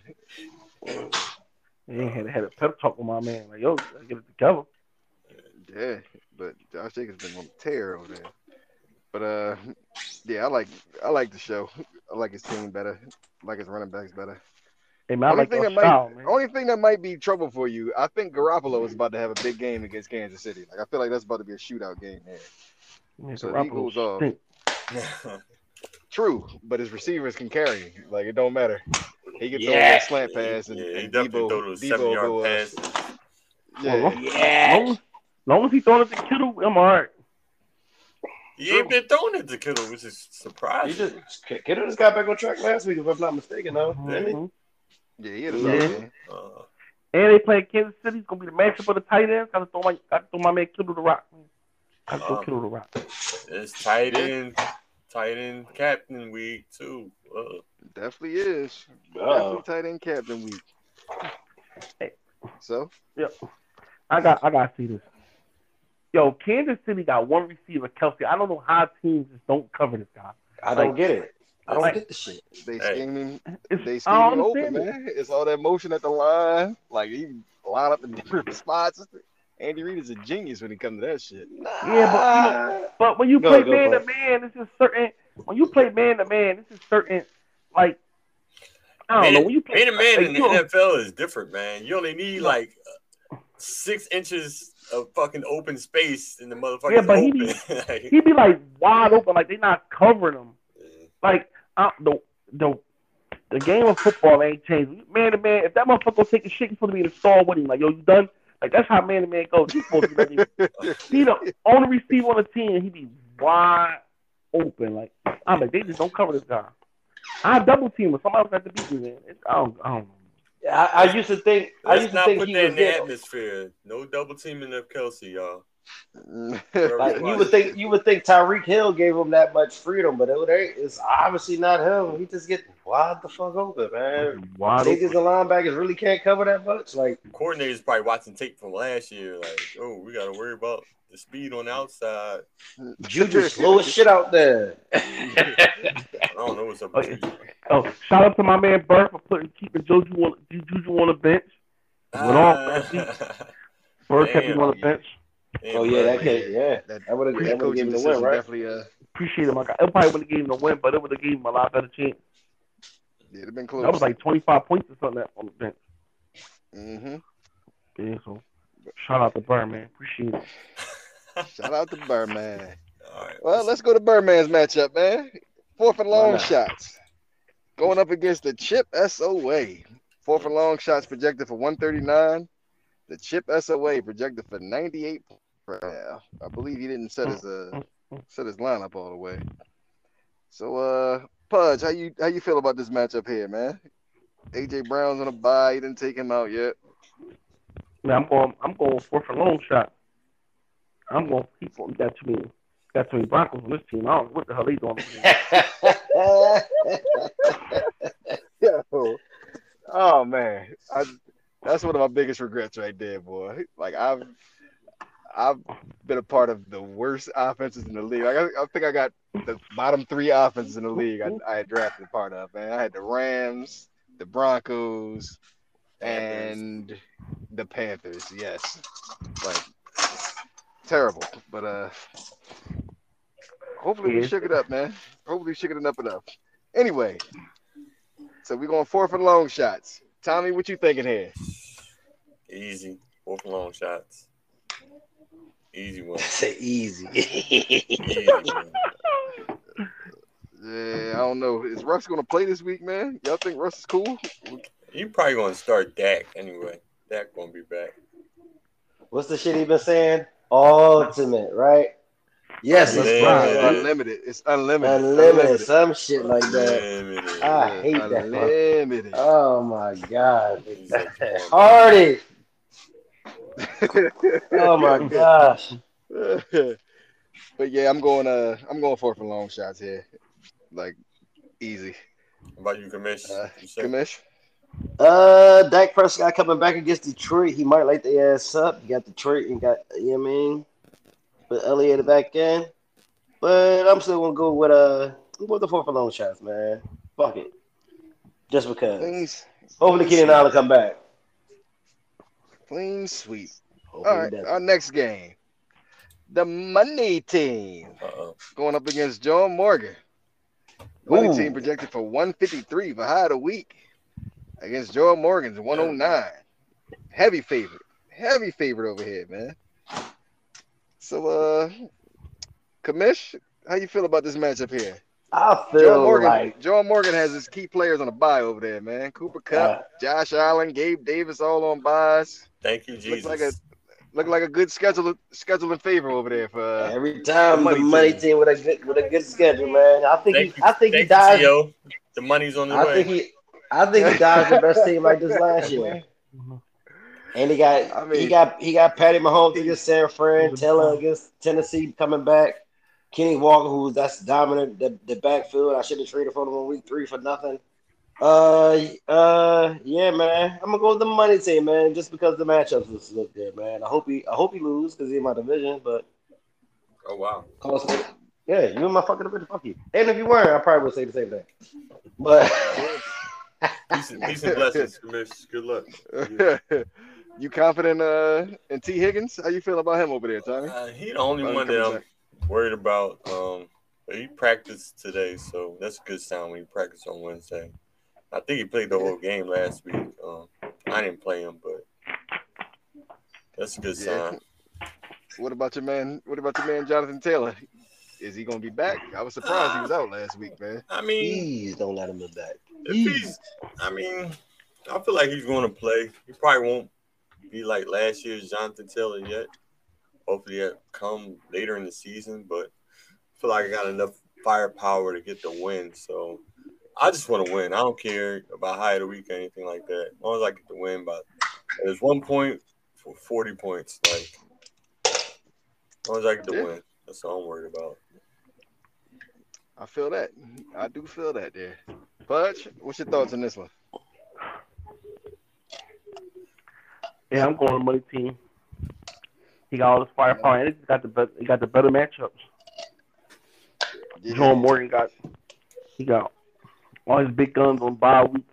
They had had a pep talk with my man. Like, yo, let's get it together. Yeah, but Josh Jacobs been on a tear over there. But uh, yeah, I like I like the show. I like his team better. I like his running backs better. Hey man, I only like thing your that might man. only thing that might be trouble for you, I think Garoppolo is about to have a big game against Kansas City. Like I feel like that's about to be a shootout game there. Man, so Garoppolo he goes off. True, but his receivers can carry. him. Like it don't matter. He can throw Yeah. that slant pass and, yeah, and definitely Deebo, throw those Deebo seven go yard up. passes. Yeah, Well, Yeah. Long, long as he throwing it to Kittle, I'm all right. He ain't been throwing it to Kittle, which is He just Kittle just got back on track last week, if I'm not mistaken. Though, didn't he? Mhm. Yeah, he had a Yeah. solid game. Uh, And they play Kansas City. It's gonna be the matchup of the tight ends. Gotta throw my, gotta throw my man Kittle the rock. Man. Gotta throw Uh, Kittle the rock. it's tight end, tight end captain week too. Uh, Definitely is. Uh-oh. Definitely tight end captain week. Hey. So yep. I got, I gotta see this. Yo, Kansas City got one receiver, Kelce. I don't know how teams just don't cover this guy. I don't Like- get it. I don't like- get the shit. they Hey. scheme him. They I scheme him open, man. It's all that motion at the line. Like he line up in different spots. Andy Reid is a genius when it comes to that shit. Yeah, But but when you Go play go man for to man, this is certain. When you play man to man, this is certain. Like I don't man, know. When you play man, to man in the you know- NFL is different, man. You only need like uh, six inches of fucking open space in the motherfucker. Yeah, but he open. be- Like, he be like wide open, like they not covering him. Like I, the the the game of football ain't changed. Man to man, if that motherfucker take a shit, you supposed to be in the stall with him. Like yo, you done? Like that's how man to man goes. He's supposed to be like, he the only receiver on the team. and He be wide open. Like I'm like they just don't cover this guy. I double team with somebody else at the beat me, man. It's, I don't, I don't know. I, I used to think. I Let's used to think put he that was in the atmosphere. No double teaming of Kelce, y'all. Like you would think, you would think Tyreek Hill gave him that much freedom, but it ain't. It's obviously not him. He just get wide the fuck open, man. Wide Niggas open. and linebackers really can't cover that much. Like, Coordinators probably watching tape from last year. Like, oh, we got to worry about the speed on the outside. Juju slow as shit out there. I don't know what's up with Okay. you. Oh, shout out to my man Burr for putting keeping Juju on Juju on the bench. Went off last. Burr kept him on the bench. Oh yeah, that kid, yeah. That That would have great that would the win, right? definitely uh Appreciate him. I it probably would have gave him the win, but it would have gave him a lot better chance. yeah, they've been close. That was like 25 points or something on the bench. Mm-hmm. Yeah, so shout out to Burr, man. Appreciate it. Shout out to Birdman. All right. Well, let's go to Birdman's matchup, man. Fourth and long shots. Going up against the Chip SOA. Fourth and long shots projected for 139. The Chip SOA projected for 98 right now. I believe he didn't set his uh set his lineup all the way. So uh Pudge, how you how you feel about this matchup here, man? AJ Brown's on a bye, he didn't take him out yet. Man, I'm going. I'm going for a long shot. I'm going. He we got too many. Got too me Broncos on this team. I don't know what the hell they doing. Yo, oh man, I, that's one of my biggest regrets right there, boy. Like I've, I've been a part of the worst offenses in the league. Like, I, I think I got the bottom three offenses in the league. I, I had drafted part of, man. I had the Rams, the Broncos, and the Panthers. Yes, like terrible, but uh, hopefully we shook it up, man. Hopefully we shook it up enough. Anyway, so we're going four for long shots. Tommy, what you thinking here? Easy. Fourth and long shots. Easy one. Say easy. Easy. Yeah, I don't know. Is Russ gonna play this week, man? Y'all think Russ is cool? You probably gonna start Dak anyway. Dak gonna be back. What's the shit he been saying? Ultimate, right? Yes, Yeah. it's It's fine. unlimited. It's unlimited. Unlimited, some shit like that. Limited. I hate that. Unlimited. Oh my god. He's Hardy. Oh my gosh. But yeah, I'm going. Uh, I'm going for it for long shots here, like easy. How about you, Kamish? Uh, You said- Kamish. Uh, Dak Prescott coming back against Detroit. He might light the ass up. You got Detroit and got you know what I mean, but Elliott back in. But I'm still gonna go with uh, with the four for long shots, man. Fuck it, just because. Things Hopefully, Keenan Allen come back. clean sweep. Hopefully All he right, does. our next game, the money team Uh-oh. going up against John Morgan. Money Ooh. team projected for 153 for high of the week against Joel Morgan's 109. Heavy favorite. Heavy favorite over here, man. So uh Kamish, how you feel about this matchup here? I Joe feel Morgan like Joe Morgan has his key players on a bye over there, man. Cooper Kupp, Josh Allen, Gabe Davis all on byes. Thank you, Jesus. like a- Look like a good schedule scheduling favor over there for uh, every time money the money team. team with a good with a good schedule, man. I think Thank he, you, I think he thank you, dies. The money's on the I way. think he, I think he dies the best team like this last year. And he got I mean- he got he got Patty Mahomes against San Fran, Taylor against Tennessee coming back. Kenny Walker, who's that's dominant the, the backfield. I should have traded for him on week three for nothing. Uh uh yeah, man. I'm gonna go with the money team, man, just because the matchups look- look good, man. I hope he I hope he lose because he's in my division, but oh wow. close to- yeah, you in my fucking division, fuck you. And if you weren't, I probably would say the same thing. But Peace and blessings, Kamish. Good luck. you confident uh in Tee Higgins? How you feel about him over there, Tommy? Uh, he the only one that I'm back. worried about. Um, he practiced today, so that's a good sign when he practiced on Wednesday. I think he played the whole game last week. Um, I didn't play him, but that's a good Yeah. sign. What about your man? What about your man Jonathan Taylor? Is he gonna be back? I was surprised he was out last week, man. I mean, please don't let him in back. if he's, I mean, I feel like he's going to play. He probably won't be like last year's Jonathan Taylor yet. Hopefully, he'll come later in the season, but I feel like I got enough firepower to get the win. So I just want to win. I don't care about high of the week or anything like that. As long as I get the win, but there's one point for 40 points. Like, as long as I get the Yeah. win, that's all I'm worried about. I feel that. I do feel that there. Pudge, what's your thoughts on this one? Yeah, I'm going to money team. He got all this firepower, and he got the be- he got the better matchups. Yeah. Joe Morgan got he got all his big guns on bye weeks.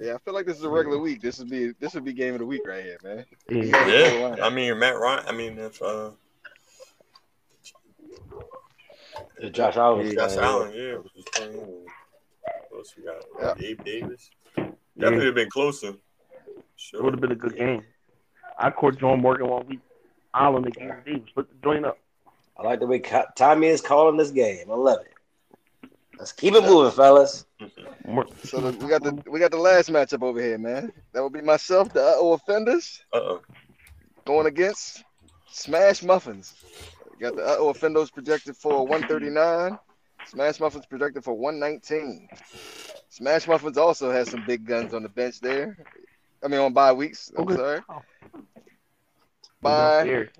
Yeah, I feel like this is a regular week. This would be this would be game of the week right here, man. Yeah. Yeah, I mean, Matt Ryan. I mean, if uh, Josh Allen. Josh Allen, yeah, was playing. What else we got? Yeah. Gabe Davis. Definitely have been closer. It would have been a good game. I caught John Morgan one week. Allen against Davis. Split the joint up. I like the way Tommy is calling this game. I love it. Let's keep it moving, fellas. So the, we got the we got the last matchup over here, man. That would be myself, the uh offenders, Uh oh. going against Smash Muffins. We got the uh offenders projected for 139. Smash Muffins projected for 119. Smash Muffins also has some big guns on the bench there. I mean on bye weeks. I'm Okay. sorry. Oh. Bye. Here.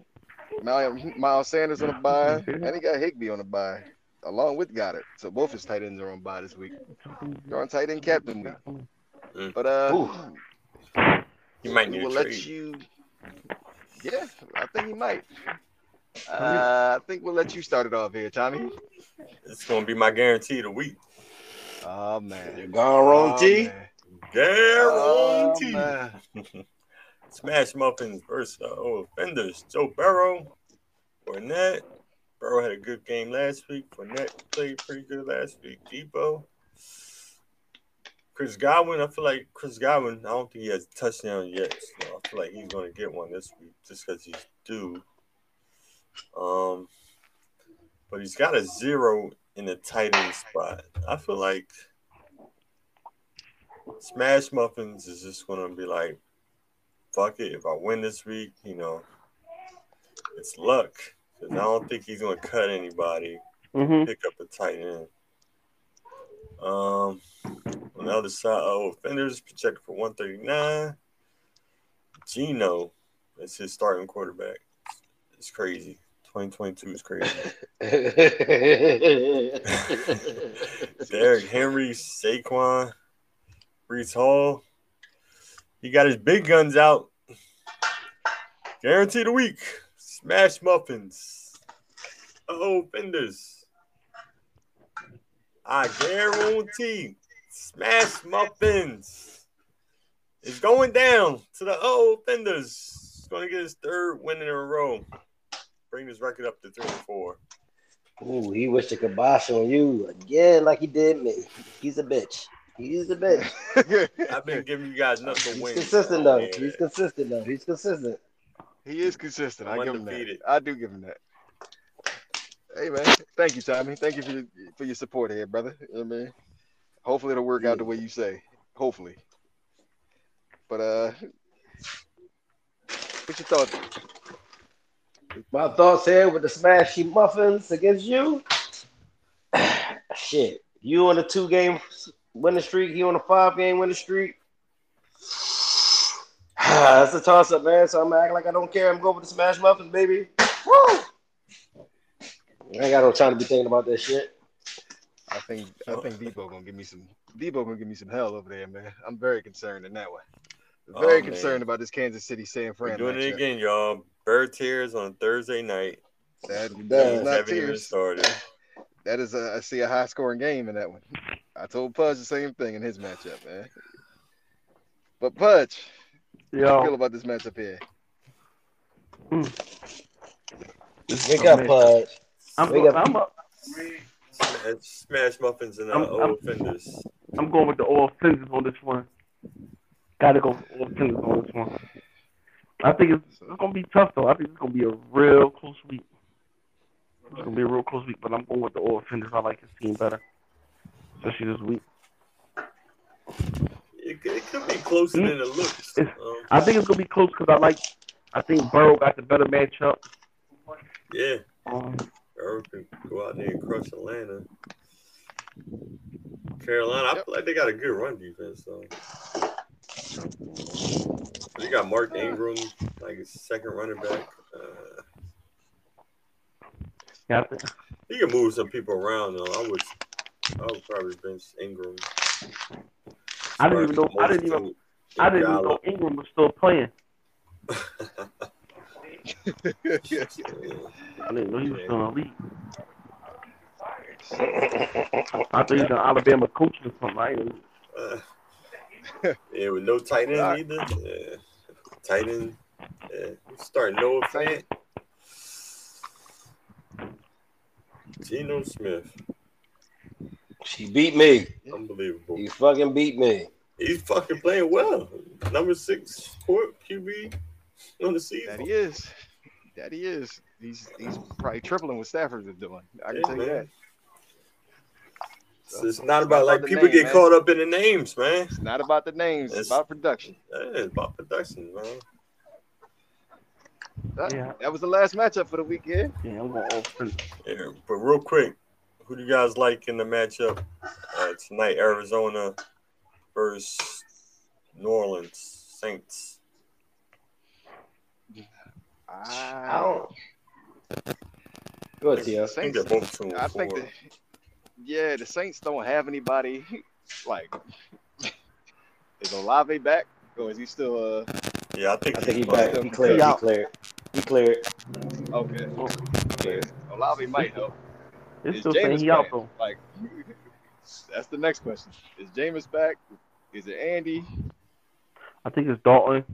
Miles, Miles Sanders on the bye, and he got Higbee on the bye, along with Goedert. So both his tight ends are on bye this week. They're on tight end captain week. But uh, Ooh. You might we'll a let trade. you. Yeah, I think he might. Uh, I think we'll let you start it off here, Tommy. It's gonna be my guarantee of the week. Oh man. You're gone wrong, Oh, T. man. Oh, Smash Muffins versus uh, oh, offenders. Joe Burrow, Fournette. Burrow had a good game last week. Fournette played pretty good last week. Deebo. Chris Godwin, I feel like Chris Godwin, I don't think he has a touchdown yet. So I feel like he's going to get one this week just because he's due. Um, but he's got a zero in the tight end spot. I feel like Smash Muffins is just going to be like, fuck it. If I win this week, you know, it's luck. Because I don't think he's going to cut anybody Mm-hmm. pick up a tight end. Um, on the other side, oh, offenders projected for 139. Geno is his starting quarterback. It's crazy. 2022 is crazy. Derrick Henry, Saquon, Breece Hall. He got his big guns out. Guaranteed a week. Smash muffins. Oh, fenders. I guarantee. Smash muffins. It's going down to the oh fenders. He's going to get his third win in a row. Bring his record up to three and four. Ooh, he wished to kibosh on you again, like he did me. He's a bitch. He's the bitch. I've been giving you guys nothing to He's win. consistent though. yeah. He's consistent though. He's consistent. he is consistent. I I'm give him that. I do give him that. Hey man, thank you, Tommy. Thank you for your, for your support here, brother. You know what I mean? Hopefully it'll work out the way you say. Hopefully. But uh what's your thoughts? My thoughts here with the smashy muffins against you. Shit, you on a two game winning streak. He on a five game winning streak. That's a toss up, man. So I'm gonna act like I don't care. I'm going with the smash muffins, baby. Woo! I ain't got no time to be thinking about that shit. I think I think Deebo gonna give me some Deebo gonna give me some hell over there, man. I'm very concerned in that way. Oh, very Oh, concerned about this Kansas City San We're Fran. doing it again, y'all. Bird tears on Thursday night. That, that is Games not tears. started. That is a I see a high scoring game in that one. I told Pudge the same thing in his matchup, man. But Pudge, how you feel about this matchup here? this Wake is up, amazing. Pudge. I'm, Wake go- up. I'm, a, Smash, smash muffins and uh, I'm- I'm- old fenders. I'm going with the all offenses on this one. Got to go with all offenses on this one. I think it's, it's gonna be tough though. I think it's gonna be a real close week. It's gonna be a real close week, but I'm going with the all offenders. I like his team better, especially this week. It, could- it could be closer than it looks. Um, I think it's gonna be close because I like. I think Burrow got the better matchup. yeah, Um, Earl can go out there and crush Atlanta. Carolina, I Yep. feel like they got a good run defense, though. They got Mark Ingram, like a second running back. Uh, yeah, think, he can move some people around, though. I would, I would probably bench Ingram. I didn't even know. I didn't even. I didn't even know Ingram was still playing. I didn't know he was still in the league. I thought he was in Alabama coaching or something. I didn't, Uh, yeah, with no tight end either. Yeah. Tight end. Yeah. Starting Noah Fant. Geno Smith. She beat me. Unbelievable. He fucking beat me. He's fucking playing well. Number six court QB on the season. That season. he is. That he is. He's he's probably tripling what Stafford is doing. I can Yeah, tell you that. It's, it's not about like people name, get man. caught up in the names, man. It's not about the names, it's It's- about production. Yeah, it's about production, man. That, Yeah. that was the last matchup for the weekend. yeah, I'm going all offense. Yeah, but real quick, who do you guys like in the matchup uh, tonight? Arizona versus New Orleans Saints. I I, don't. Go ahead, Tia. I think they're both two I think that yeah, the Saints don't have anybody like is Olave back or is he still uh yeah, I think I think he he's back. fine. He cleared. He out. cleared. He cleared. okay? okay. Olave might help. It's Is still saying Jameis he out playing? Like that's the next question. Is Jameis back? Is it Andy? I think it's Dalton.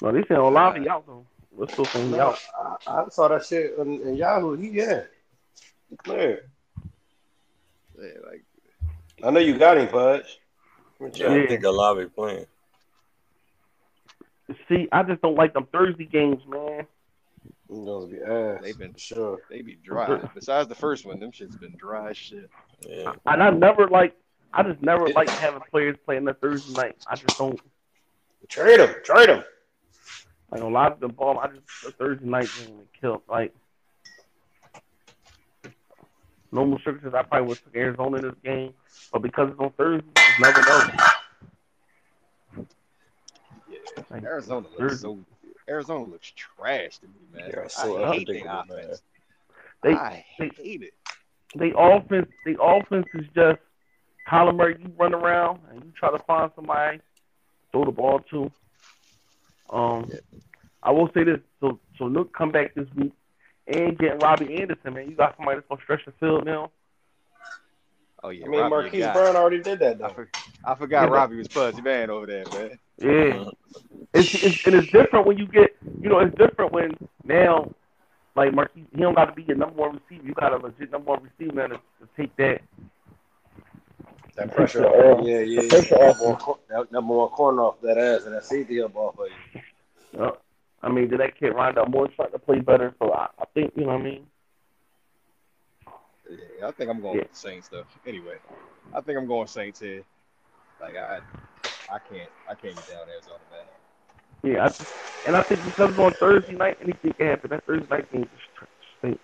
No, they saying Olave out though. We're still saying he No, out. I, I saw that shit in, in Yahoo. He yeah. clear. Yeah, like I know you got him, Pudge. Yeah, I think Olave playing. See, I just don't like them Thursday games, man. He's gonna be ass. They've been- for sure. they be dry. Besides the first one, them shit's been dry shit. Yeah, And I never like. I just never like having players playing the Thursday night. I just don't Trade them. Trade them. like a lot of the ball. I just the Thursday night game would kill. Like normal restrictions, I probably would took Arizona in this game, but because it's on Thursday, you never know. Yeah. Like, Arizona Thursday. so Arizona looks trash to me, man. They're so I hate their offense. They- I they- hate it. the offense, the offense is just Kyler Murray. You run around and you try to find somebody throw the ball to. Um, I will say this: so so Nuk come back this week and get Robbie Anderson, man. You got somebody that's gonna stretch the field now. Oh yeah, I mean, Robbie, Marquise got- Brown already did that I, for, I forgot Robbie was Pudgy man over there, man. Yeah, it's, it's and it's different when you get, you know, it's different when now, like Marquise, he don't got to be your number one receiver. You got a legit number one receiver man to, to take that. That pressure Yeah. off. Yeah, yeah, The yeah. pressure off. Number that number one corner off that ass and that safety up off of you. Uh, I mean, did that kid Rondale Moore trying to play better? So I, I think you know what I mean. Yeah, I think I'm going Yeah. with the Saints though. Anyway, I think I'm going Saints here. Like I, I can't, I can't get down Arizona, man. Yeah, I, and I think because it's on Thursday night, anything can happen. That Thursday night game just stinks.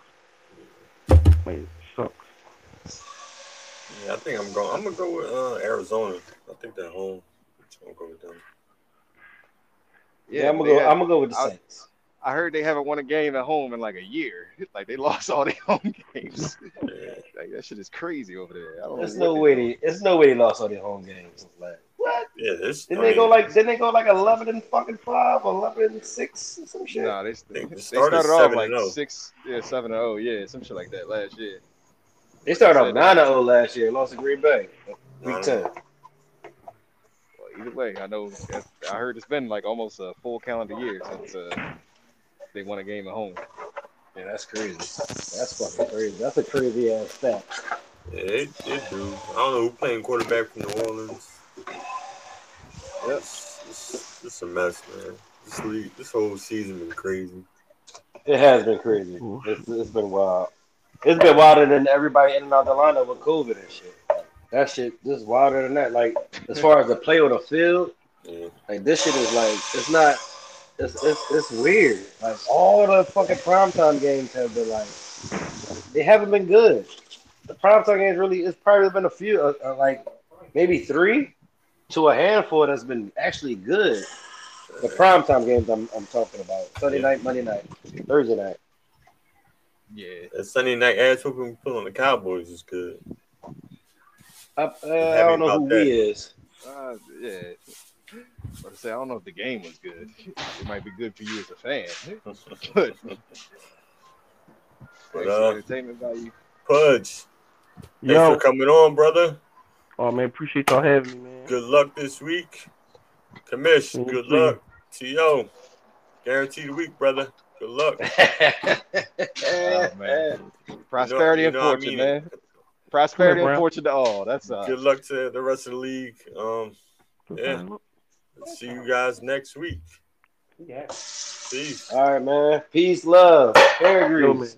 Man, it sucks. Yeah, I think I'm going. I'm gonna go with uh, Arizona. I think they're home. I'm gonna go with them. Yeah, I'm gonna go. had- I'm gonna go with the I- Saints. I heard they haven't won a game at home in like a year. Like they lost all their home games. Like that shit is crazy over there. I don't There's know no way. they- They, there's no way they lost all their home games. Like what? Yeah, this. Didn't they go like? Didn't they go like eleven and fucking five, or eleven and six, or some shit? Nah, they, think they they started, started off like and oh. six, yeah, seven and oh, yeah, some shit like that last year. They started off nine and zero last year. Lost to Green Bay, week ten. Well, either way, I know. I heard it's been like almost a full calendar year since uh, they won a game at home. Yeah, that's crazy. That's fucking crazy. That's a crazy ass stat. Yeah, it, it do. I don't know who playing quarterback from New Orleans. Yep. It's, it's, it's a mess, man. This league, this whole season been crazy. It has been crazy. It's, it's been wild. It's been wilder than everybody in and out the lineup with COVID and shit. That shit just wilder than that. Like as far as the play on the field, Yeah. like this shit is like it's not. It's it's it's weird. Like all the fucking primetime games have been like they haven't been good. The primetime games really it's probably been a few uh, uh, like maybe three to a handful that's been actually good. The primetime games I'm I'm talking about Sunday night, Monday night, Thursday night. Yeah, That Sunday night ass whooping we put on the Cowboys is good. I, uh, I don't know who about that. we is. uh, yeah. But I say I don't know if the game was good. It might be good for you as a fan, but But, uh, entertainment value. Pudge, thanks Yo, for coming on, brother. oh man, appreciate y'all having me, man. Good luck this week. Commish, Thank good you. luck. T.O., guaranteed week, brother. Good luck. Oh, man. Prosperity You know- you know and I fortune, mean man. Prosperity on, and fortune to all. That's uh, Good luck to the rest of the league. Um, Yeah. See you guys next week. Yeah. Peace. All right, man. Peace, love, hair Yo, grease.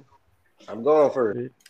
I'm going for it. Yeah.